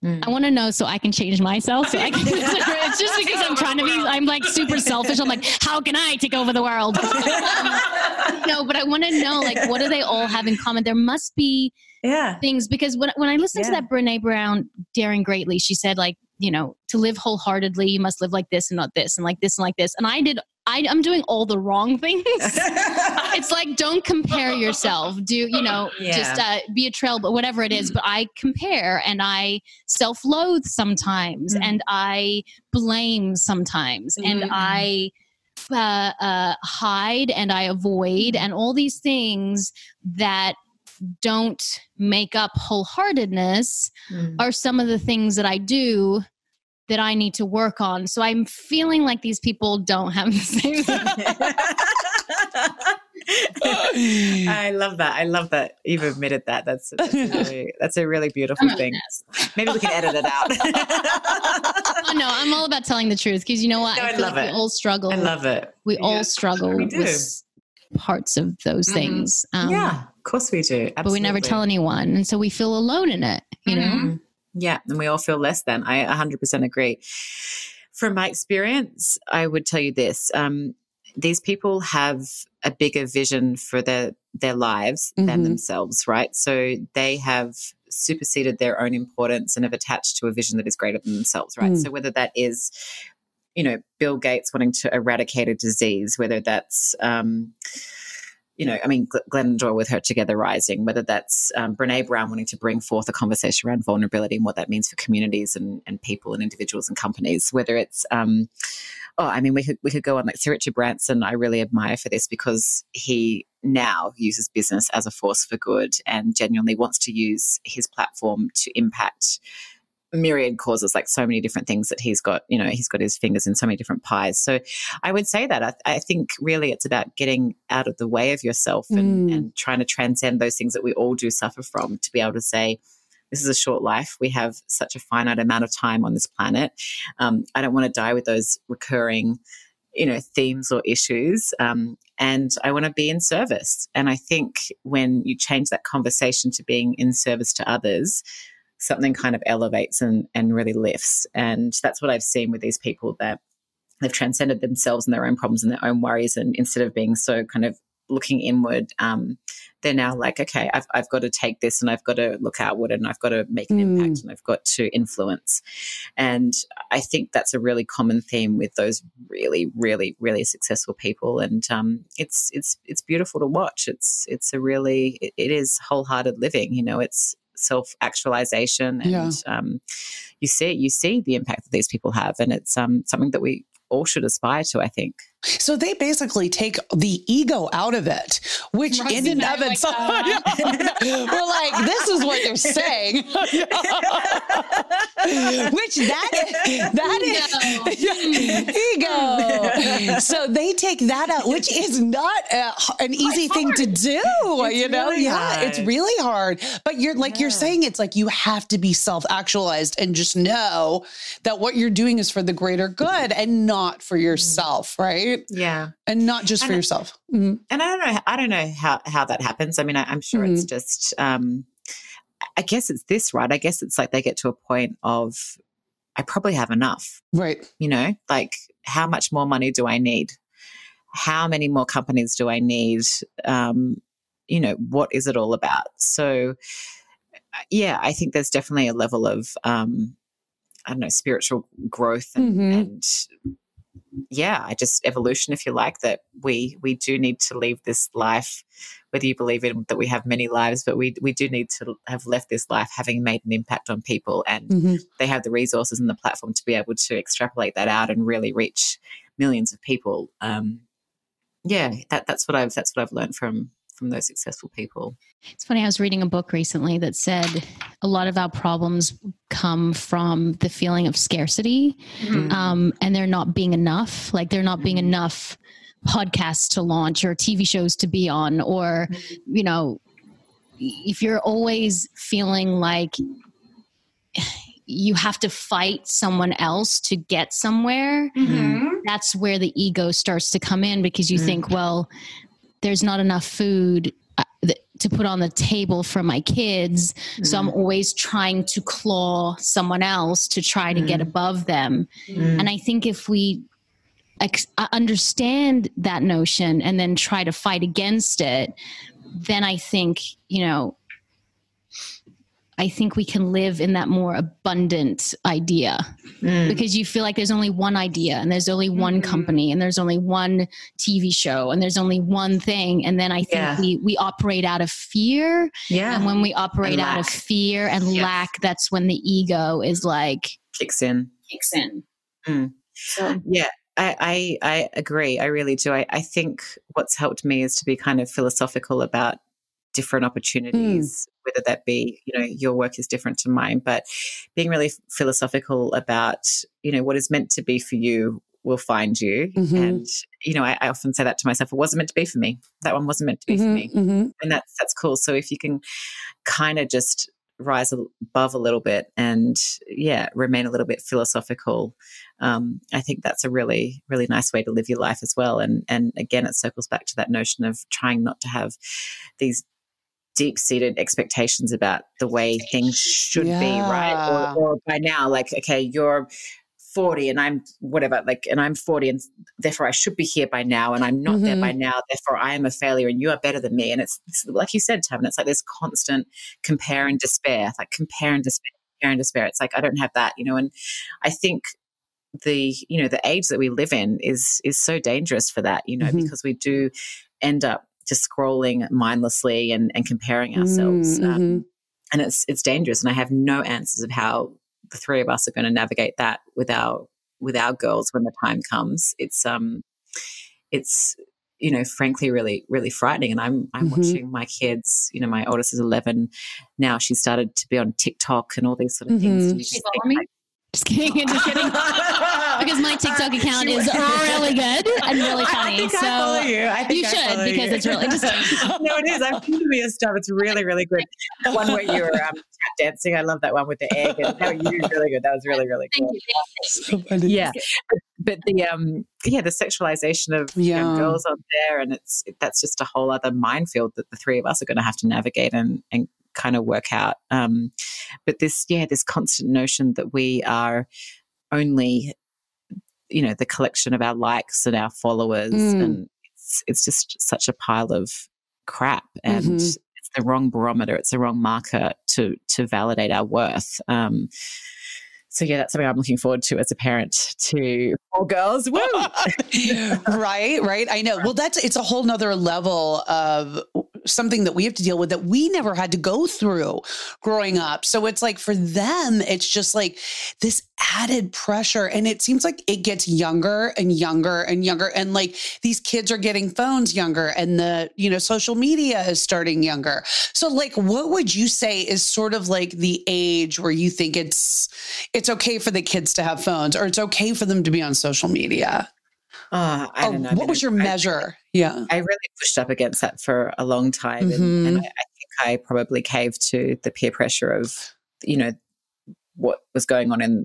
Mm. I want to know so I can change myself. So I can, it's just because I'm trying to be, I'm like super selfish. I'm like, how can I take over the world? no, but I want to know, like, what do they all have in common? There must be yeah. things because when, when I listened Yeah. to that Brene Brown, Daring Greatly, she said, like, you know, to live wholeheartedly, you must live like this and not this, and like this and like this. And I did, I, I'm doing all the wrong things. it's like don't compare yourself. Do you know? Yeah. Just uh, be a trail, but whatever it is. But I compare and I self-loathe sometimes, Mm. and I blame sometimes, and Mhm. I uh, uh, hide and I avoid, and all these things that don't make up wholeheartedness Mm. are some of the things that I do that I need to work on. So I'm feeling like these people don't have the same. I love that. I love that you've admitted that. That's that's a really, that's a really beautiful thing. Maybe we can edit it out. oh, no, I'm all about telling the truth because you know what? No, I feel love like it. we all struggle. I love it. we Yeah, all struggle we do. with parts of those Mhm. things. Um, yeah, of course we do. But we never tell anyone. And so we feel alone in it, you know? Yeah, and we all feel less than. I 100% agree. From my experience, I would tell you this. Um, these people have a bigger vision for their their lives than Mhm. themselves, right? So they have superseded their own importance and have attached to a vision that is greater than themselves, right? Mm. So whether that is, you know, Bill Gates wanting to eradicate a disease, whether that's um, you know, I mean, Gl- Glennon Doyle with her Together Rising, whether that's um, Brene Brown wanting to bring forth a conversation around vulnerability and what that means for communities and, and people and individuals and companies, whether it's, um, oh, I mean, we could, we could go on like Sir Richard Branson, I really admire for this because he now uses business as a force for good and genuinely wants to use his platform to impact myriad causes like so many different things that he's got you know he's got his fingers in so many different pies. So i would say that. I, I think really it's about getting out of the way of yourself and, Mm. and trying to transcend those things that we all do suffer from to be able to say this is a short life. We have such a finite amount of time on this planet. Um, i don't want to die with those recurring you know themes or issues. Um, and i want to be in service. And i think when you change that conversation to being in service to others something kind of elevates and, and really lifts. And that's what I've seen with these people that they've transcended themselves and their own problems and their own worries. And instead of being so kind of looking inward, um, they're now like, okay, I've, I've got to take this and I've got to look outward and I've got to make an Mm. impact and I've got to influence. And I think that's a really common theme with those really, really, really successful people. And um, it's it's it's beautiful to watch. It's it's a really it, it is wholehearted living. You know, it's self actualization and Yeah. um, you see you see the impact that these people have and it's um, something that we all should aspire to i think So they basically take the ego out of it, which in and of Like, itself, uh, we're like, this is what you're saying. which that is, that is ego. So they take that out, which is not a, an easy thing to do. you know, really yeah, it's really hard. But you're like you're saying, it's like you have to be self actualized and just know that what you're doing is for the greater good and not for yourself, right? Yeah. And not just for And- yourself. Mhm. and i don't know i don't know how how that happens. I mean I, i'm sure it's just um i guess it's this right? I guess it's like they get to a point of i probably have enough Right. you know? Like how much more money do i need? How many more companies do i need? Um you know what is it all about? So yeah i think there's definitely a level of um i don't know spiritual growth and, Mhm. and yeah i just evolution if you like that we we do need to leave this life whether you believe in that we have many lives but we we do need to have left this life having made an impact on people and Mhm. they have the resources and the platform to be able to extrapolate that out and really reach millions of people. Um, yeah, that, that's what I've that's what I've learned from from those successful people. It's funny. I was reading a book recently that said a lot of our problems come from the feeling of scarcity, Mm-hmm. um, and there not being enough. Like there not being enough podcasts to launch or TV shows to be on, or you know, if you're always feeling like you have to fight someone else to get somewhere, that's where the ego starts to come in because you Mm. think, well, there's not enough food uh, to put on the table for my kids. So I'm always trying to claw someone else to try to get above them. Mm. And I think if we ex- uh, understand that notion and then try to fight against it, then I think, you know, I think we can live in that more abundant idea Mm. because you feel like there's only one idea and there's only one Mhm. company and there's only one TV show and there's only one thing. And then I think Yeah. we, we operate out of fear. Yeah. And when we operate out of fear and Yes. lack, that's when the ego is like Kicks in. kicks in. Mm. So Yeah, I, I, I agree. I really do. I, I think what's helped me is to be kind of philosophical about different opportunities, whether that be, you know, your work is different to mine, but being really philosophical about, you know, what is meant to be for you will find you. Mhm. And, you know, I, I often say that to myself, it wasn't meant to be for me. That one wasn't meant to be for me. Mhm, mhm. And that's, that's cool. So if you can kind of just rise above a little bit and yeah, remain a little bit philosophical, um, I think that's a really, really nice way to live your life as well. And and again, it circles back to that notion of trying not to have these deep seated expectations about the way things should be, right? Or, or by now, like, okay, you're 40 and I'm whatever, like, and I'm 40 and therefore I should be here by now and I'm not there Mhm. by now. Therefore I am a failure and you are better than me. And it's, it's like you said, Tam, it's like this constant compare and despair, like compare and despair, compare and despair. It's like, I don't have that, you know, and I think the you know the age that we live in is is so dangerous for that you know Mhm. because we do end up just scrolling mindlessly and and comparing ourselves Mm, um, mhm. and it's it's dangerous and i have no answers of how the three of us are going to navigate that with our with our girls when the time comes it's um it's you know frankly really really frightening and i'm i'm Mhm. watching my kids you know my oldest is 11 now she started to be on tiktok and all these sort of things Mhm. and you just follow me? Like, just kidding. just kidding. because my TikTok account is really good and really I- I funny. think I so follow you. I think you should, follow because you. it's really- just no, it is. I'm thinking of your stuff. It's really, really good. The one where you were um, tap dancing. I love that one with the egg. And, no, you did really good. That was really, really good. you. So funny. Yeah, but, but the um, yeah, the sexualization of you know, Yeah. girls on there, and it's that's just a whole other minefield that the three of us are going to have to navigate and and kind of work out. Um, but this, yeah, this constant notion that we are only you know the collection of our likes and our followers Mm. and it's, it's just such a pile of crap and Mhm. it's the wrong barometer it's the wrong marker to to validate our worth um so yeah that's something i'm looking forward to as a parent to four girls Woo! right right i know well that's it's a whole nother level of something that we have to deal with that we never had to go through growing up. So it's like for them it's just like this added pressure and it seems like it gets younger and younger and younger and like these kids are getting phones younger and the you know social media is starting younger. So like what would you say is sort of like the age where you think it's it's okay for the kids to have phones or it's okay for them to be on social media? Oh, I don't know. I what mean, was your I- measure yeah I really pushed up against that for a long time, and, and I, I think I probably caved to the peer pressure of, you know, what was going on in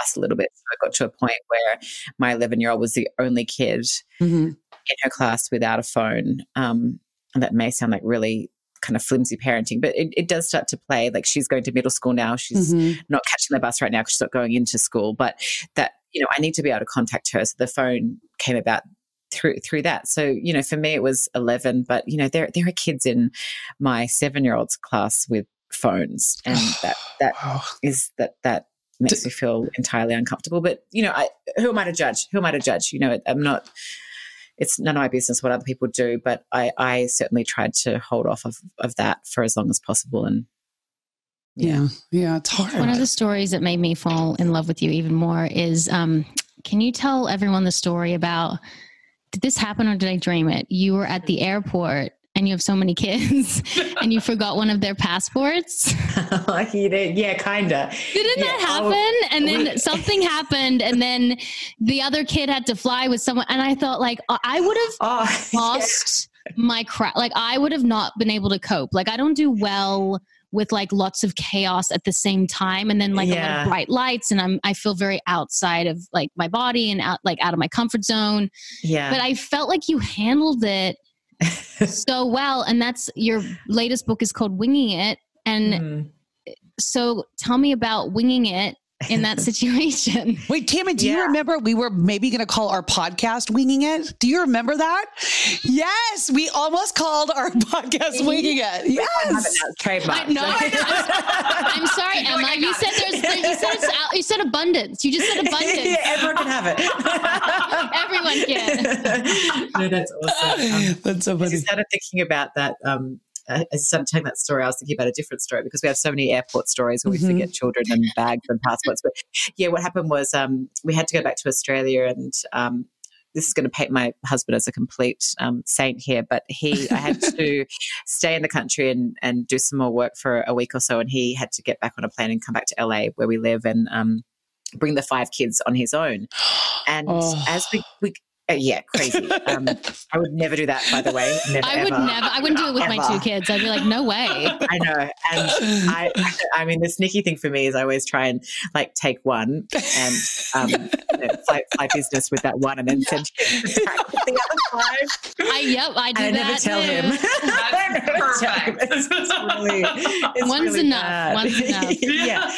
us a little bit. So I got to a point where my 11 year old was the only kid Mhm. in her class without a phone. Um, and that may sound like really kind of flimsy parenting, but it, it does start to play. Like she's going to middle school now. She's Mhm. not catching the bus right now because she's not going into school. But that you know, I need to be able to contact her. So the phone came about through through that. So you know, for me it was eleven, but you know, there there are kids in my seven year old's class with phones, and that that Wow. is that that makes me feel entirely uncomfortable. But you know, I who am I to judge? Who am I to judge? You know, I'm not. It's none of my business what other people do, but I, I certainly tried to hold off of, of that for as long as possible. And yeah yeah it's hard One of the stories that made me fall in love with you even more is um, can you tell everyone the story about did this happen or did I dream it? You were at the airport and you have so many kids and you forgot one of their passports. yeah, kinda. Didn't Yeah, that oh, happen? and then we- something happened and then the other kid had to fly with someone and I thought like I would have Oh, lost my crap. Like I would have not been able to cope. Like I don't do well with like lots of chaos at the same time and then like a lot of bright lights and I'm I feel very outside of like my body and out like out of my comfort zone. yeah. But I felt like you handled it so well and that's your latest book is called Winging It and Mm. so tell me about winging it in that situation. Wait, Tammy, do Yeah. you remember we were maybe going to call our podcast Winging It? Do you remember that? Yes, we almost called our podcast Winging It. I have it Yes. now, it's trademarked. I know. I'm sorry, Emma. You said there's, there, you said it's you said abundance. You just said abundance. yeah, everyone can have it. Everyone can. no, that's awesome. Um, That's so I funny. just started thinking about that. Um, I started telling that story. I was thinking about a different story because we have so many airport stories where we Mhm. forget children and bags and passports. But yeah, what happened was um, we had to go back to Australia, and um, this is going to paint my husband as a complete um, saint here. But he, I had to stay in the country and and do some more work for a week or so, and he had to get back on a plane and come back to LA where we live and. Um, bring the five kids on his own and Oh. as we, we uh, yeah crazy um, i would never do that by the way never, I would ever. never. I wouldn't do it with my two kids. I'd be like, no way. I know, and I, I mean, the sneaky thing for me is I always try and like take one and um, you know, fly, fly business with that one, and then send kids back with the other five. I yep. I do And I that. never tell too. him. I never tell him. It's, it's really, it's One's really enough. bad. One's enough. yeah.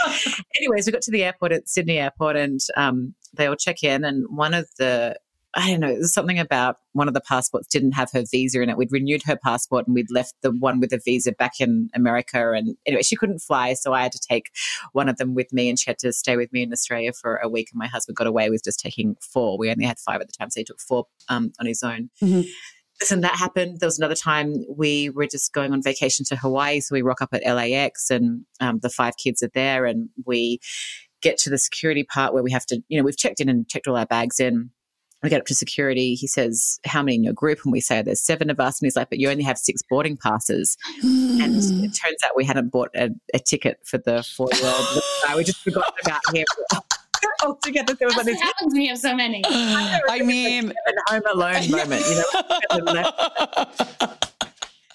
Anyways, we got to the airport at Sydney Airport, and um, they all check in, and one of the I don't know, there's something about one of the passports didn't have her visa in it. We'd renewed her passport and we'd left the one with the visa back in America. And anyway, she couldn't fly. So I had to take one of them with me and she had to stay with me in Australia for a week. And my husband got away with just taking four. We only had five at the time. So he took four um, on his own. Mhm. Listen, that happened. There was another time we were just going on vacation to Hawaii. So we rock up at LAX and um, the five kids are there and we get to the security part where we have to, you know, we've checked in and checked all our bags in. We get up to security. He says, How many in your group? And we say, There's seven of us. And he's like, But you only have six boarding passes. And it turns out we hadn't bought a, a ticket for the four year old. We just forgot about him altogether. There was like That's this happens when you have so many. I mean, an home alone moment, you know.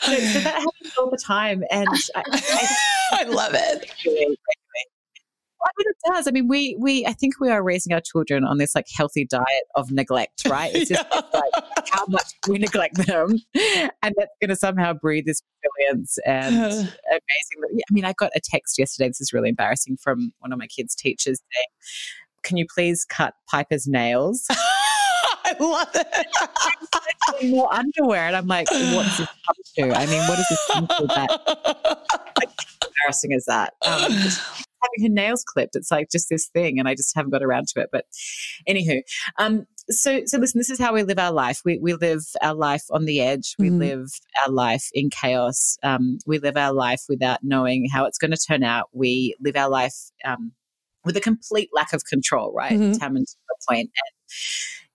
So, so that happens all the time. And I, I, I love it. Mean, it does. I mean, we we I think we are raising our children on this like healthy diet of neglect, right? It's just like how much we neglect them, and that's going to somehow breed this brilliance and amazing. I mean, I got a text yesterday. This is really embarrassing from one of my kids' teachers saying, "Can you please cut Piper's nails?" I love it. More underwear, and I'm like, "What does this come to?" I mean, what does this come to? That embarrassing as that? Um, having her nails clipped. It's like just this thing, and I just haven't got around to it. But anywho, um, so so listen, this is how we live our life. We we live our life on the edge. We Mhm. live our life in chaos. Um, we live our life without knowing how it's going to turn out. We live our life um, with a complete lack of control, right? Mhm. Tam and to the point. And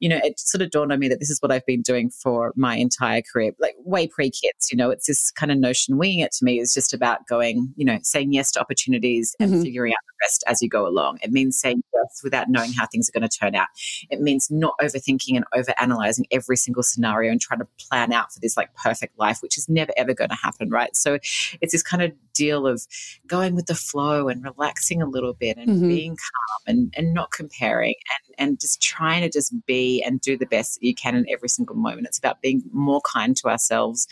you know, it sort of dawned on me that this is what I've been doing for my entire career, like way pre kids. You know, it's this kind of notion. Winging it to me is just about going, you know, saying yes to opportunities and Mhm. figuring out the rest as you go along. It means saying yes without knowing how things are going to turn out. It means not overthinking and over analyzing every single scenario and trying to plan out for this like perfect life, which is never ever going to happen, right? So it's this kind of deal of going with the flow and relaxing a little bit and Mhm. being calm and, and not comparing and, and just trying to just be and do the best that you can in every single moment. It's about being more kind to ourselves.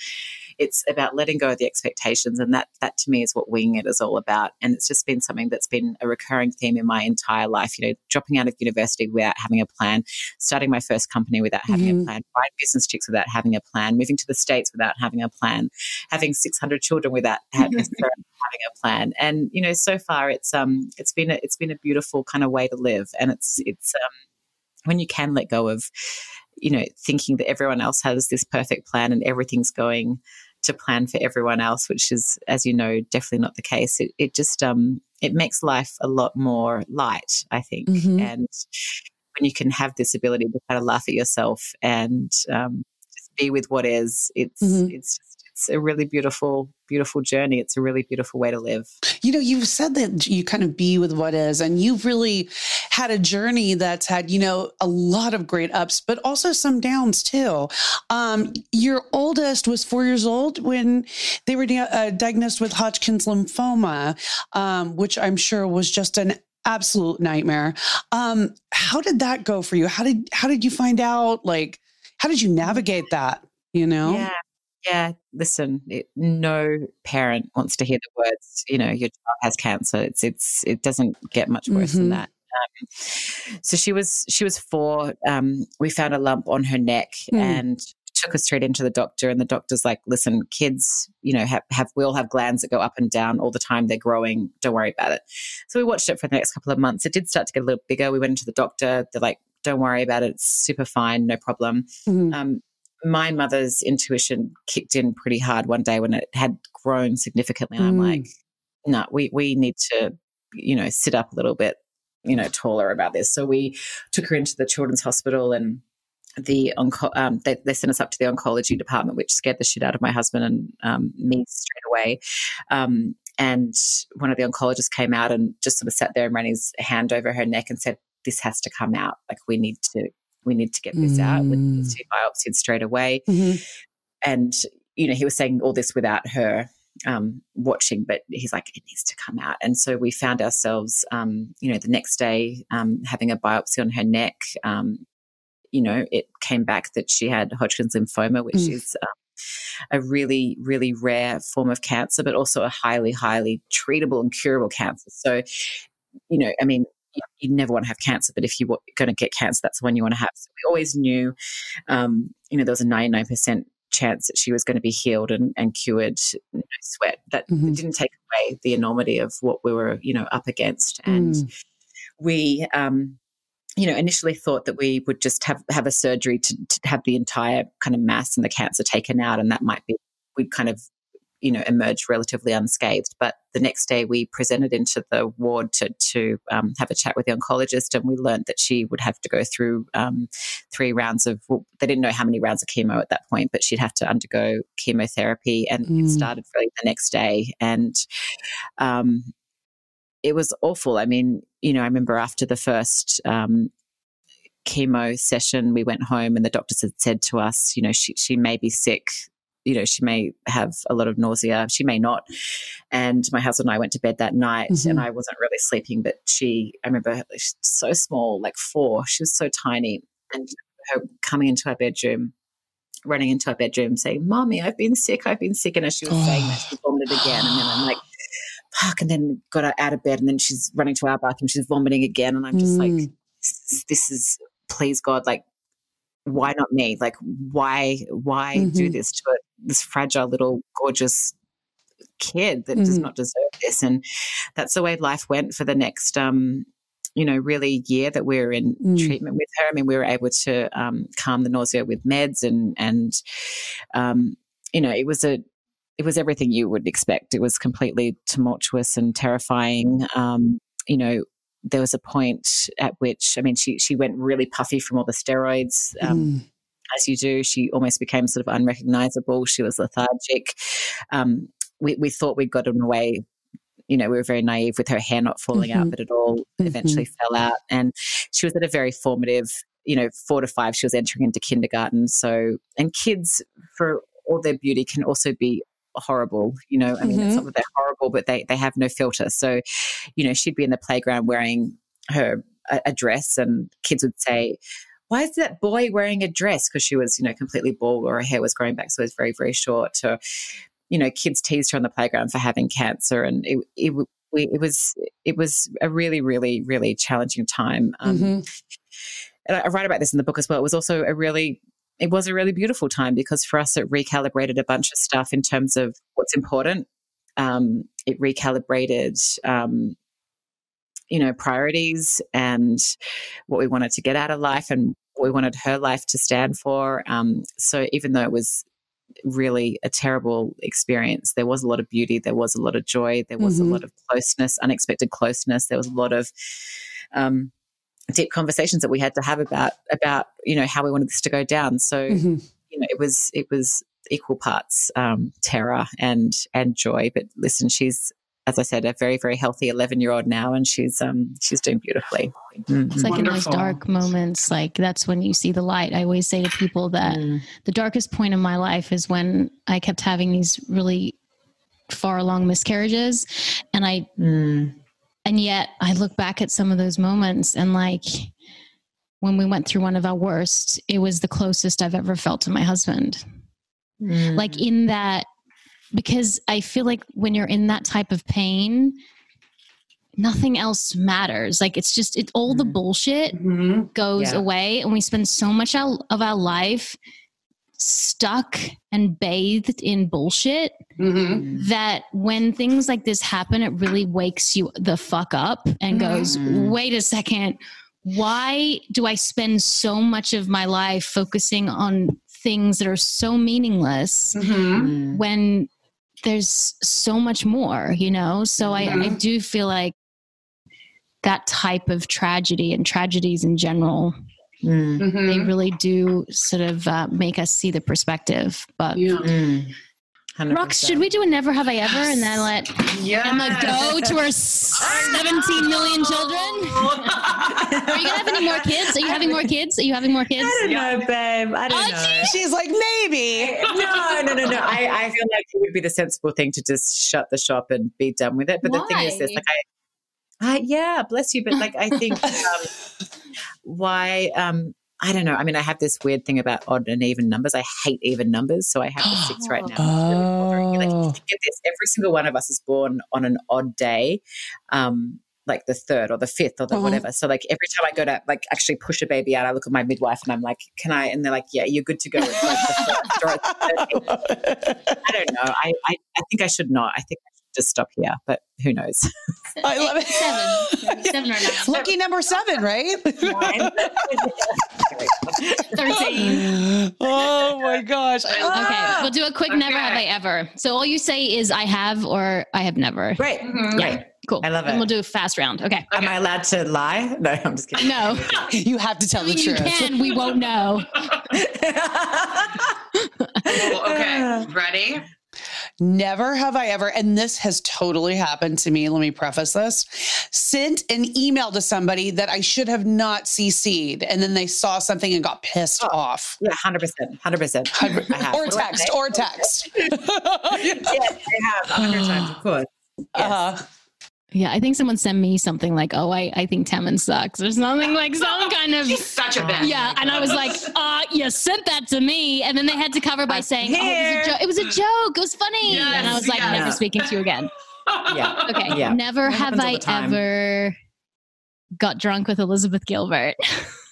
It's about letting go of the expectations. And that that to me is what winging it is all about. And it's just been something that's been a recurring theme in my entire life. You know, dropping out of university without having a plan, starting my first company without having Mhm. a plan, buying business chicks without having a plan, moving to the States without having a plan, having 600 children without having, having a plan. And, you know, so far it's um it's been a, it's been a beautiful kind of way to live. And it's it's um when you can let go of, you know, thinking that everyone else has this perfect plan and everything's going to plan for everyone else, which is, as you know, definitely not the case. It, it just um, it makes life a lot more light, I think, Mhm. and when you can have this ability to kind of laugh at yourself and um, just be with what is, it's Mhm. it's just, it's a really beautiful, beautiful journey. It's a really beautiful way to live. You know, you've said that you kind of be with what is, and you've really had a journey that's had, you know, a lot of great ups, but also some downs too. Um, your oldest was four years old when they were uh, diagnosed with Hodgkin's lymphoma, um, which I'm sure was just an absolute nightmare. Um, how did that go for you? How did how did you find out? Like, how did you navigate that? You know? Yeah. Yeah, listen, it, no parent wants to hear the words, you know, your child has cancer. It's, it's, it doesn't get much worse mm-hmm. than that. Um, so she was, she was four. Um, we found a lump on her neck mm. and took her straight into the doctor. And the doctor's like, listen, kids, you know, have, have, we all have glands that go up and down all the time. They're growing. Don't worry about it. So we watched it for the next couple of months. It did start to get a little bigger. We went into the doctor. They're like, don't worry about it. It's super fine. No problem. Mm-hmm. Um, my mother's intuition kicked in pretty hard one day when it had grown significantly. And mm. I'm like, no, we, we need to, you know, sit up a little bit, you know, taller about this. So we took her into the children's hospital and the onco- um, they, they, sent us up to the oncology department, which scared the shit out of my husband and um, me straight away. Um, and one of the oncologists came out and just sort of sat there and ran his hand over her neck and said, "This has to come out. Like we need to we need to get this mm. out. We need to biopsy it straight away. Mm-hmm. And, you know, he was saying all this without her um, watching, but he's like, it needs to come out. And so we found ourselves, um, you know, the next day um, having a biopsy on her neck. Um, you know, it came back that she had Hodgkin's lymphoma, which mm. is um, a really, really rare form of cancer, but also a highly, highly treatable and curable cancer. So, you know, I mean, you never want to have cancer, but if you're going to get cancer, that's the one you want to have. So we always knew, um, you know, there was a 99% chance that she was going to be healed and, and cured. No sweat. That mm-hmm. didn't take away the enormity of what we were, you know, up against. And mm. we, um, you know, initially thought that we would just have have a surgery to, to have the entire kind of mass and the cancer taken out, and that might be we'd kind of you know, emerged relatively unscathed. But the next day we presented into the ward to, to um, have a chat with the oncologist and we learned that she would have to go through um, three rounds of, well, they didn't know how many rounds of chemo at that point, but she'd have to undergo chemotherapy and mm. it started really the next day. And, um, it was awful. I mean, you know, I remember after the first um, chemo session, we went home and the doctors had said to us, you know, she, she may be sick you know, she may have a lot of nausea, she may not. And my husband and I went to bed that night mm-hmm. and I wasn't really sleeping, but she, I remember her, so small, like four, she was so tiny. And her coming into our bedroom, running into our bedroom saying, Mommy, I've been sick, I've been sick. And as she was oh. saying that, she vomited again. And then I'm like, fuck. And then got her out of bed and then she's running to our bathroom, she's vomiting again. And I'm just mm. like, this, this is, please God, like why not me? Like, why, why mm-hmm. do this to a, this fragile little gorgeous kid that mm-hmm. does not deserve this? And that's the way life went for the next, um, you know, really year that we were in mm. treatment with her. I mean, we were able to um, calm the nausea with meds, and and um, you know, it was a it was everything you would expect. It was completely tumultuous and terrifying. Um, you know, there was a point at which, I mean, she, she went really puffy from all the steroids. Um, mm. As you do, she almost became sort of unrecognizable. She was lethargic. Um, we, we thought we'd gotten away you know, we were very naive with her hair not falling mm-hmm. out, but it all mm-hmm. eventually fell out. And she was at a very formative, you know, four to five, she was entering into kindergarten. So, and kids, for all their beauty, can also be horrible. You know, I mean, mm-hmm. it's not that they're horrible, but they, they have no filter. So, you know, she'd be in the playground wearing her a, a dress, and kids would say, why is that boy wearing a dress? Because she was, you know, completely bald or her hair was growing back. So it was very, very short. So, you know, kids teased her on the playground for having cancer. And it, it, it was, it was a really, really, really challenging time. Um, mm-hmm. And I write about this in the book as well. It was also a really it was a really beautiful time because for us it recalibrated a bunch of stuff in terms of what's important. Um, it recalibrated, um, you know, priorities and what we wanted to get out of life and we wanted her life to stand for. Um, so even though it was really a terrible experience, there was a lot of beauty, there was a lot of joy, there was mm-hmm. a lot of closeness, unexpected closeness, there was a lot of um, deep conversations that we had to have about about you know how we wanted this to go down. So mm-hmm. you know it was it was equal parts um, terror and and joy. But listen, she's as I said, a very, very healthy 11 year old now, and she's um she's doing beautifully. Mm-hmm. It's like Wonderful. in those dark moments, like that's when you see the light. I always say to people that mm. the darkest point in my life is when I kept having these really far along miscarriages, and I mm. And yet I look back at some of those moments and like when we went through one of our worst, it was the closest I've ever felt to my husband. Mm. like in that because i feel like when you're in that type of pain nothing else matters like it's just it all the Mm. bullshit Mhm. goes Yeah. away and we spend so much of our life stuck and bathed in bullshit Mhm. that when things like this happen it really wakes you the fuck up and goes Mhm. wait a second why do i spend so much of my life focusing on things that are so meaningless Mhm. Mm. when there's so much more, you know? So I, I do feel like that type of tragedy and tragedies in general, Mm. they really do sort of uh, make us see the perspective. But Yeah. Mm. 100%. Rox, should we do a never have I ever and then let Emma go to her 17 million children? Are you gonna have any more kids? Are you having more kids? Are you having more kids? I don't know, babe. I don't Oh, know. She's like, maybe. no, no, no, no. I, I feel like it would be the sensible thing to just shut the shop and be done with it. But the thing is this, Why? like I, I yeah, bless you. But like I think um, why um I don't know. I mean, I have this weird thing about odd and even numbers. I hate even numbers, so I have the six right now. It's really. Like, Oh. get this: every single one of us is born on an odd day. Um, like the third or the fifth or the Uh-huh. whatever. So like every time I go to like actually push a baby out, I look at my midwife and I'm like, "Can I?" And they're like, "Yeah, you're good to go." Like the first or the I don't know. I, I I think I should not. I think I just stop here. But who knows? I love it. Seven. Seven or nine. Lucky number seven, right? 13. oh my gosh. I love Okay, ah! we'll do a quick never have I ever. So all you say is I have or I have never. Great, mm-hmm. great. Cool. I love it. And it. we'll do a fast round. Okay. Am I allowed to lie? No, I'm just kidding. No. You have to tell I the mean, you truth. can. We won't know. okay, ready? Never have I ever, and this has totally happened to me. Let me preface this. Sent an email to somebody that I should have not CC'd, and then they saw something and got pissed Oh. off. Yeah, hundred percent, hundred percent. Or text, or text. Yes, I have hundred times, of course. Yes. Uh-huh. Yeah, I think someone sent me something like, "Oh, I, I think Tammin sucks," or something like some kind of. She's such a bitch. Yeah, and I was like, "Uh, you sent that to me," and then they had to cover by saying, "Oh, it was, a jo- it was a joke. It was funny," and I was like, Yes, "Never speaking to you again." Yeah. Okay, Yeah. never have I ever got drunk with Elizabeth Gilbert.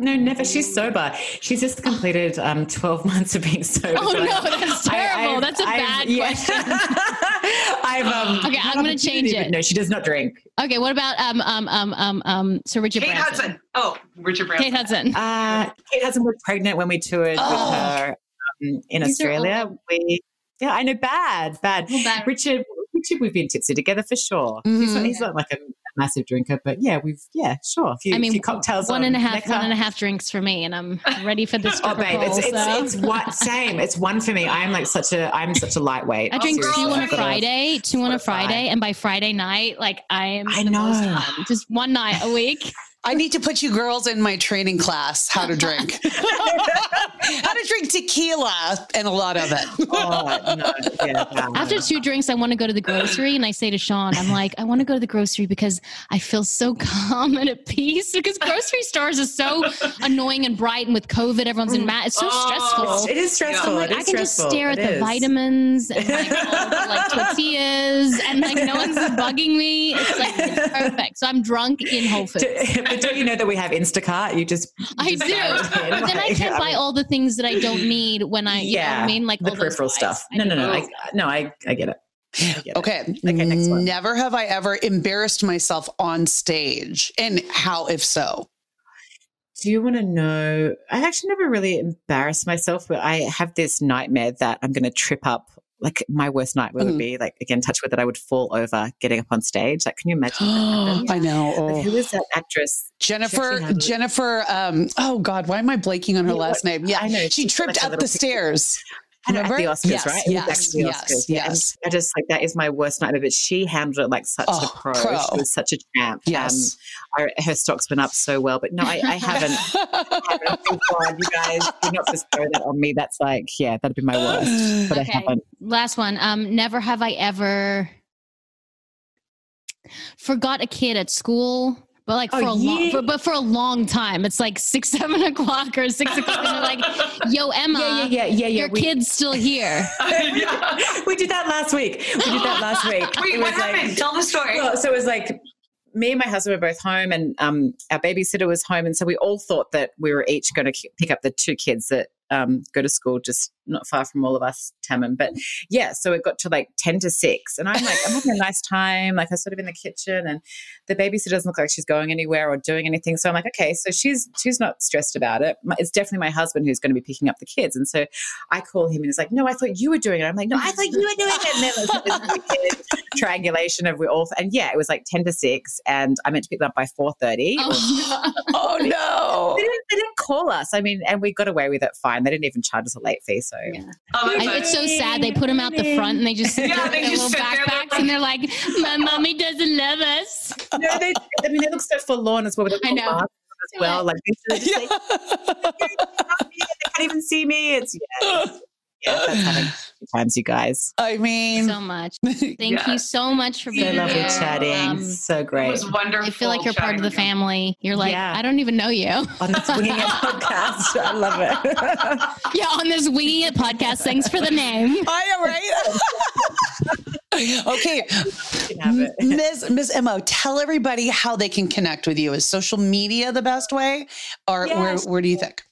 No, never. She's sober. She's just completed um, 12 months of being sober. Oh, So no, that's terrible. I've- That's a I've- bad yeah. question. I've, um, okay, I'm gonna change it. No, she does not drink. Okay, what about um um um um um Sir Richard Kate Branson? Hudson. Oh, Richard Branson. Kate Hudson. Uh, Kate Hudson was pregnant when we toured Oh. with her um, in These Australia. all- We, yeah, I know, bad, bad. Oh, bad. Richard, Richard, we've been tipsy together for sure. He's, not, he's not like a massive drinker, but yeah, we've, yeah, sure. A few, I mean, cocktails. one on and a half, one and a half drinks for me, and I'm ready for the Oh, babe, it's, it's, so. it's what same. It's one for me. I am like such a I'm such a lightweight. I drink two on a Friday, two on a Friday, and by Friday night, like I am. I the most know. Just one night a week. I need to put you girls in my training class, how to drink. how to drink tequila and a lot of it. Oh, no, yeah. After two drinks, I want to go to the grocery, and I say to Sean, "I'm like, I want to go to the grocery because I feel so calm and at peace. Because grocery stores are so annoying and bright, and with COVID, everyone's in mm. mat. It's so Oh, stressful. it is stressful. I'm like, it I is can just stare at It the is. vitamins and like, all the, like tortillas, and like no one's bugging me. It's like it's perfect. So I'm drunk in Whole Foods. Do- but don't you know that we have Instacart? You just you I just do, dial it in, but then I can't buy mean, all the things that I don't need when I, you know what I mean, like the all peripheral buys. stuff. I No, no, do no. I, no, I I get it. I get it. Okay. Okay, next one. Never have I ever embarrassed myself on stage. And how, if so? Do you want to know? I actually never really embarrassed myself, but I have this nightmare that I'm going to trip up. Like my worst nightmare Mhm. would be like again, touch wood that I would fall over getting up on stage. Like, can you imagine? that? I know. Like, Oh. who is that actress? Jennifer, Jennifer, um, oh God, why am I blanking on her Yeah, last name? Yeah, I know, She she's tripped up the picture. stairs. I know, at the Oscars, Yes, right? It was yes, actually the yes, Oscars. Yeah, and. I just like that is my worst nightmare. But she handled it like such Oh, a pro. pro. She was such a champ. Yes. Um, our, her stocks went up so well. But no, I, I haven't. haven't. Oh God, you guys do not just throw that on me. That's like, yeah, that'd be my worst. But Okay. I haven't. Last one. Um, never have I ever forgot a kid at school But like Oh, for a long, yeah. for, but for a long time, it's like six, seven o'clock or six o'clock, and they're like, "Yo, Emma, yeah, yeah, yeah, yeah, yeah. your we, kid's still here." we did that last week. We did that last week. Wait, what was like- happened? Tell the story. Well, so it was like me and my husband were both home, and um, our babysitter was home, and so we all thought that we were each going to pick up the two kids that um, go to school just not far from all of us, Tammin. But yeah, so it got to like ten to six, and I'm like, I'm having a nice time. Like I was sort of in the kitchen, and the babysitter doesn't look like she's going anywhere or doing anything. So I'm like, okay, so she's she's not stressed about it. It's definitely my husband who's going to be picking up the kids, and so I call him, and he's like, no, I thought you were doing it. I'm like, no, I thought you were doing it. And then it was this weird triangulation of we all, and yeah, it was like ten to six, and I meant to pick them up by four thirty. Oh, Oh no. They didn't, they didn't call us. I mean, and we got away with it fine. They didn't even charge us a late fee. So Oh, I- it's so sad. They put them out the front and they just sit Yeah, there with they their just little sit there, they're backpacks and they're like, "My mommy doesn't love us." no, they, I mean, they look so forlorn as well. With I know. As well, like they should have just like, they can't even see me. It's yeah, it's- yeah. That's having good times, you guys. I mean, So much. Thank Yeah. you so much for So being lovely here. chatting. Um, so great. It was wonderful. I feel like you're part of the chatting with you. family. You're like, Yeah. I don't even know you. On this winging it podcast, I love it. yeah, on this Winging It podcast. Thanks for the name. I am right? okay, You can have it. Miss Miss Emma, tell everybody how they can connect with you. Is social media the best way, or where where do you think?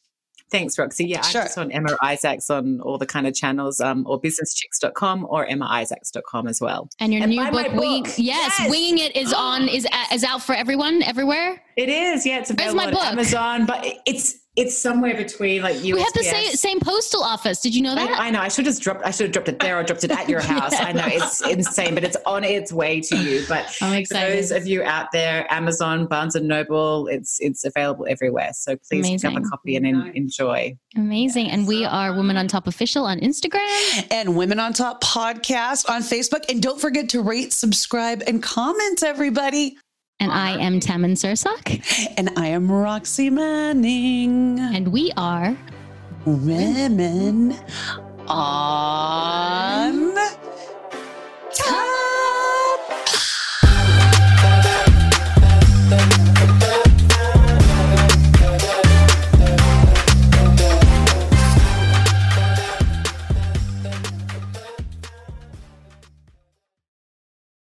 Thanks, Roxy. Yeah, Sure. I'm just on Emma Isaacs on all the kind of channels, um, or businesschicks.com or emmaisaacs.com as well. And your And new buy my book, Wing, yes, Yes. Winging It is on is is out for everyone everywhere. It is, yeah. It's Where's available my on book? Amazon, but it's it's somewhere between like USPS. We have the same same postal office. Did you know that? I, I know. I should have just dropped. I should have dropped it there or dropped it at your house. I know it's insane, but it's on its way to you. But I'm for excited. those of you out there, Amazon, Barnes and Noble, it's it's available everywhere. So please grab Amazing. a copy and en- enjoy. Amazing. And we are Women on Top Official on Instagram. And Women on Top podcast on Facebook, and don't forget to rate, subscribe, and comment, everybody. And I am Taman Sursak. And I am Roxy Manning. And we are Women on Time.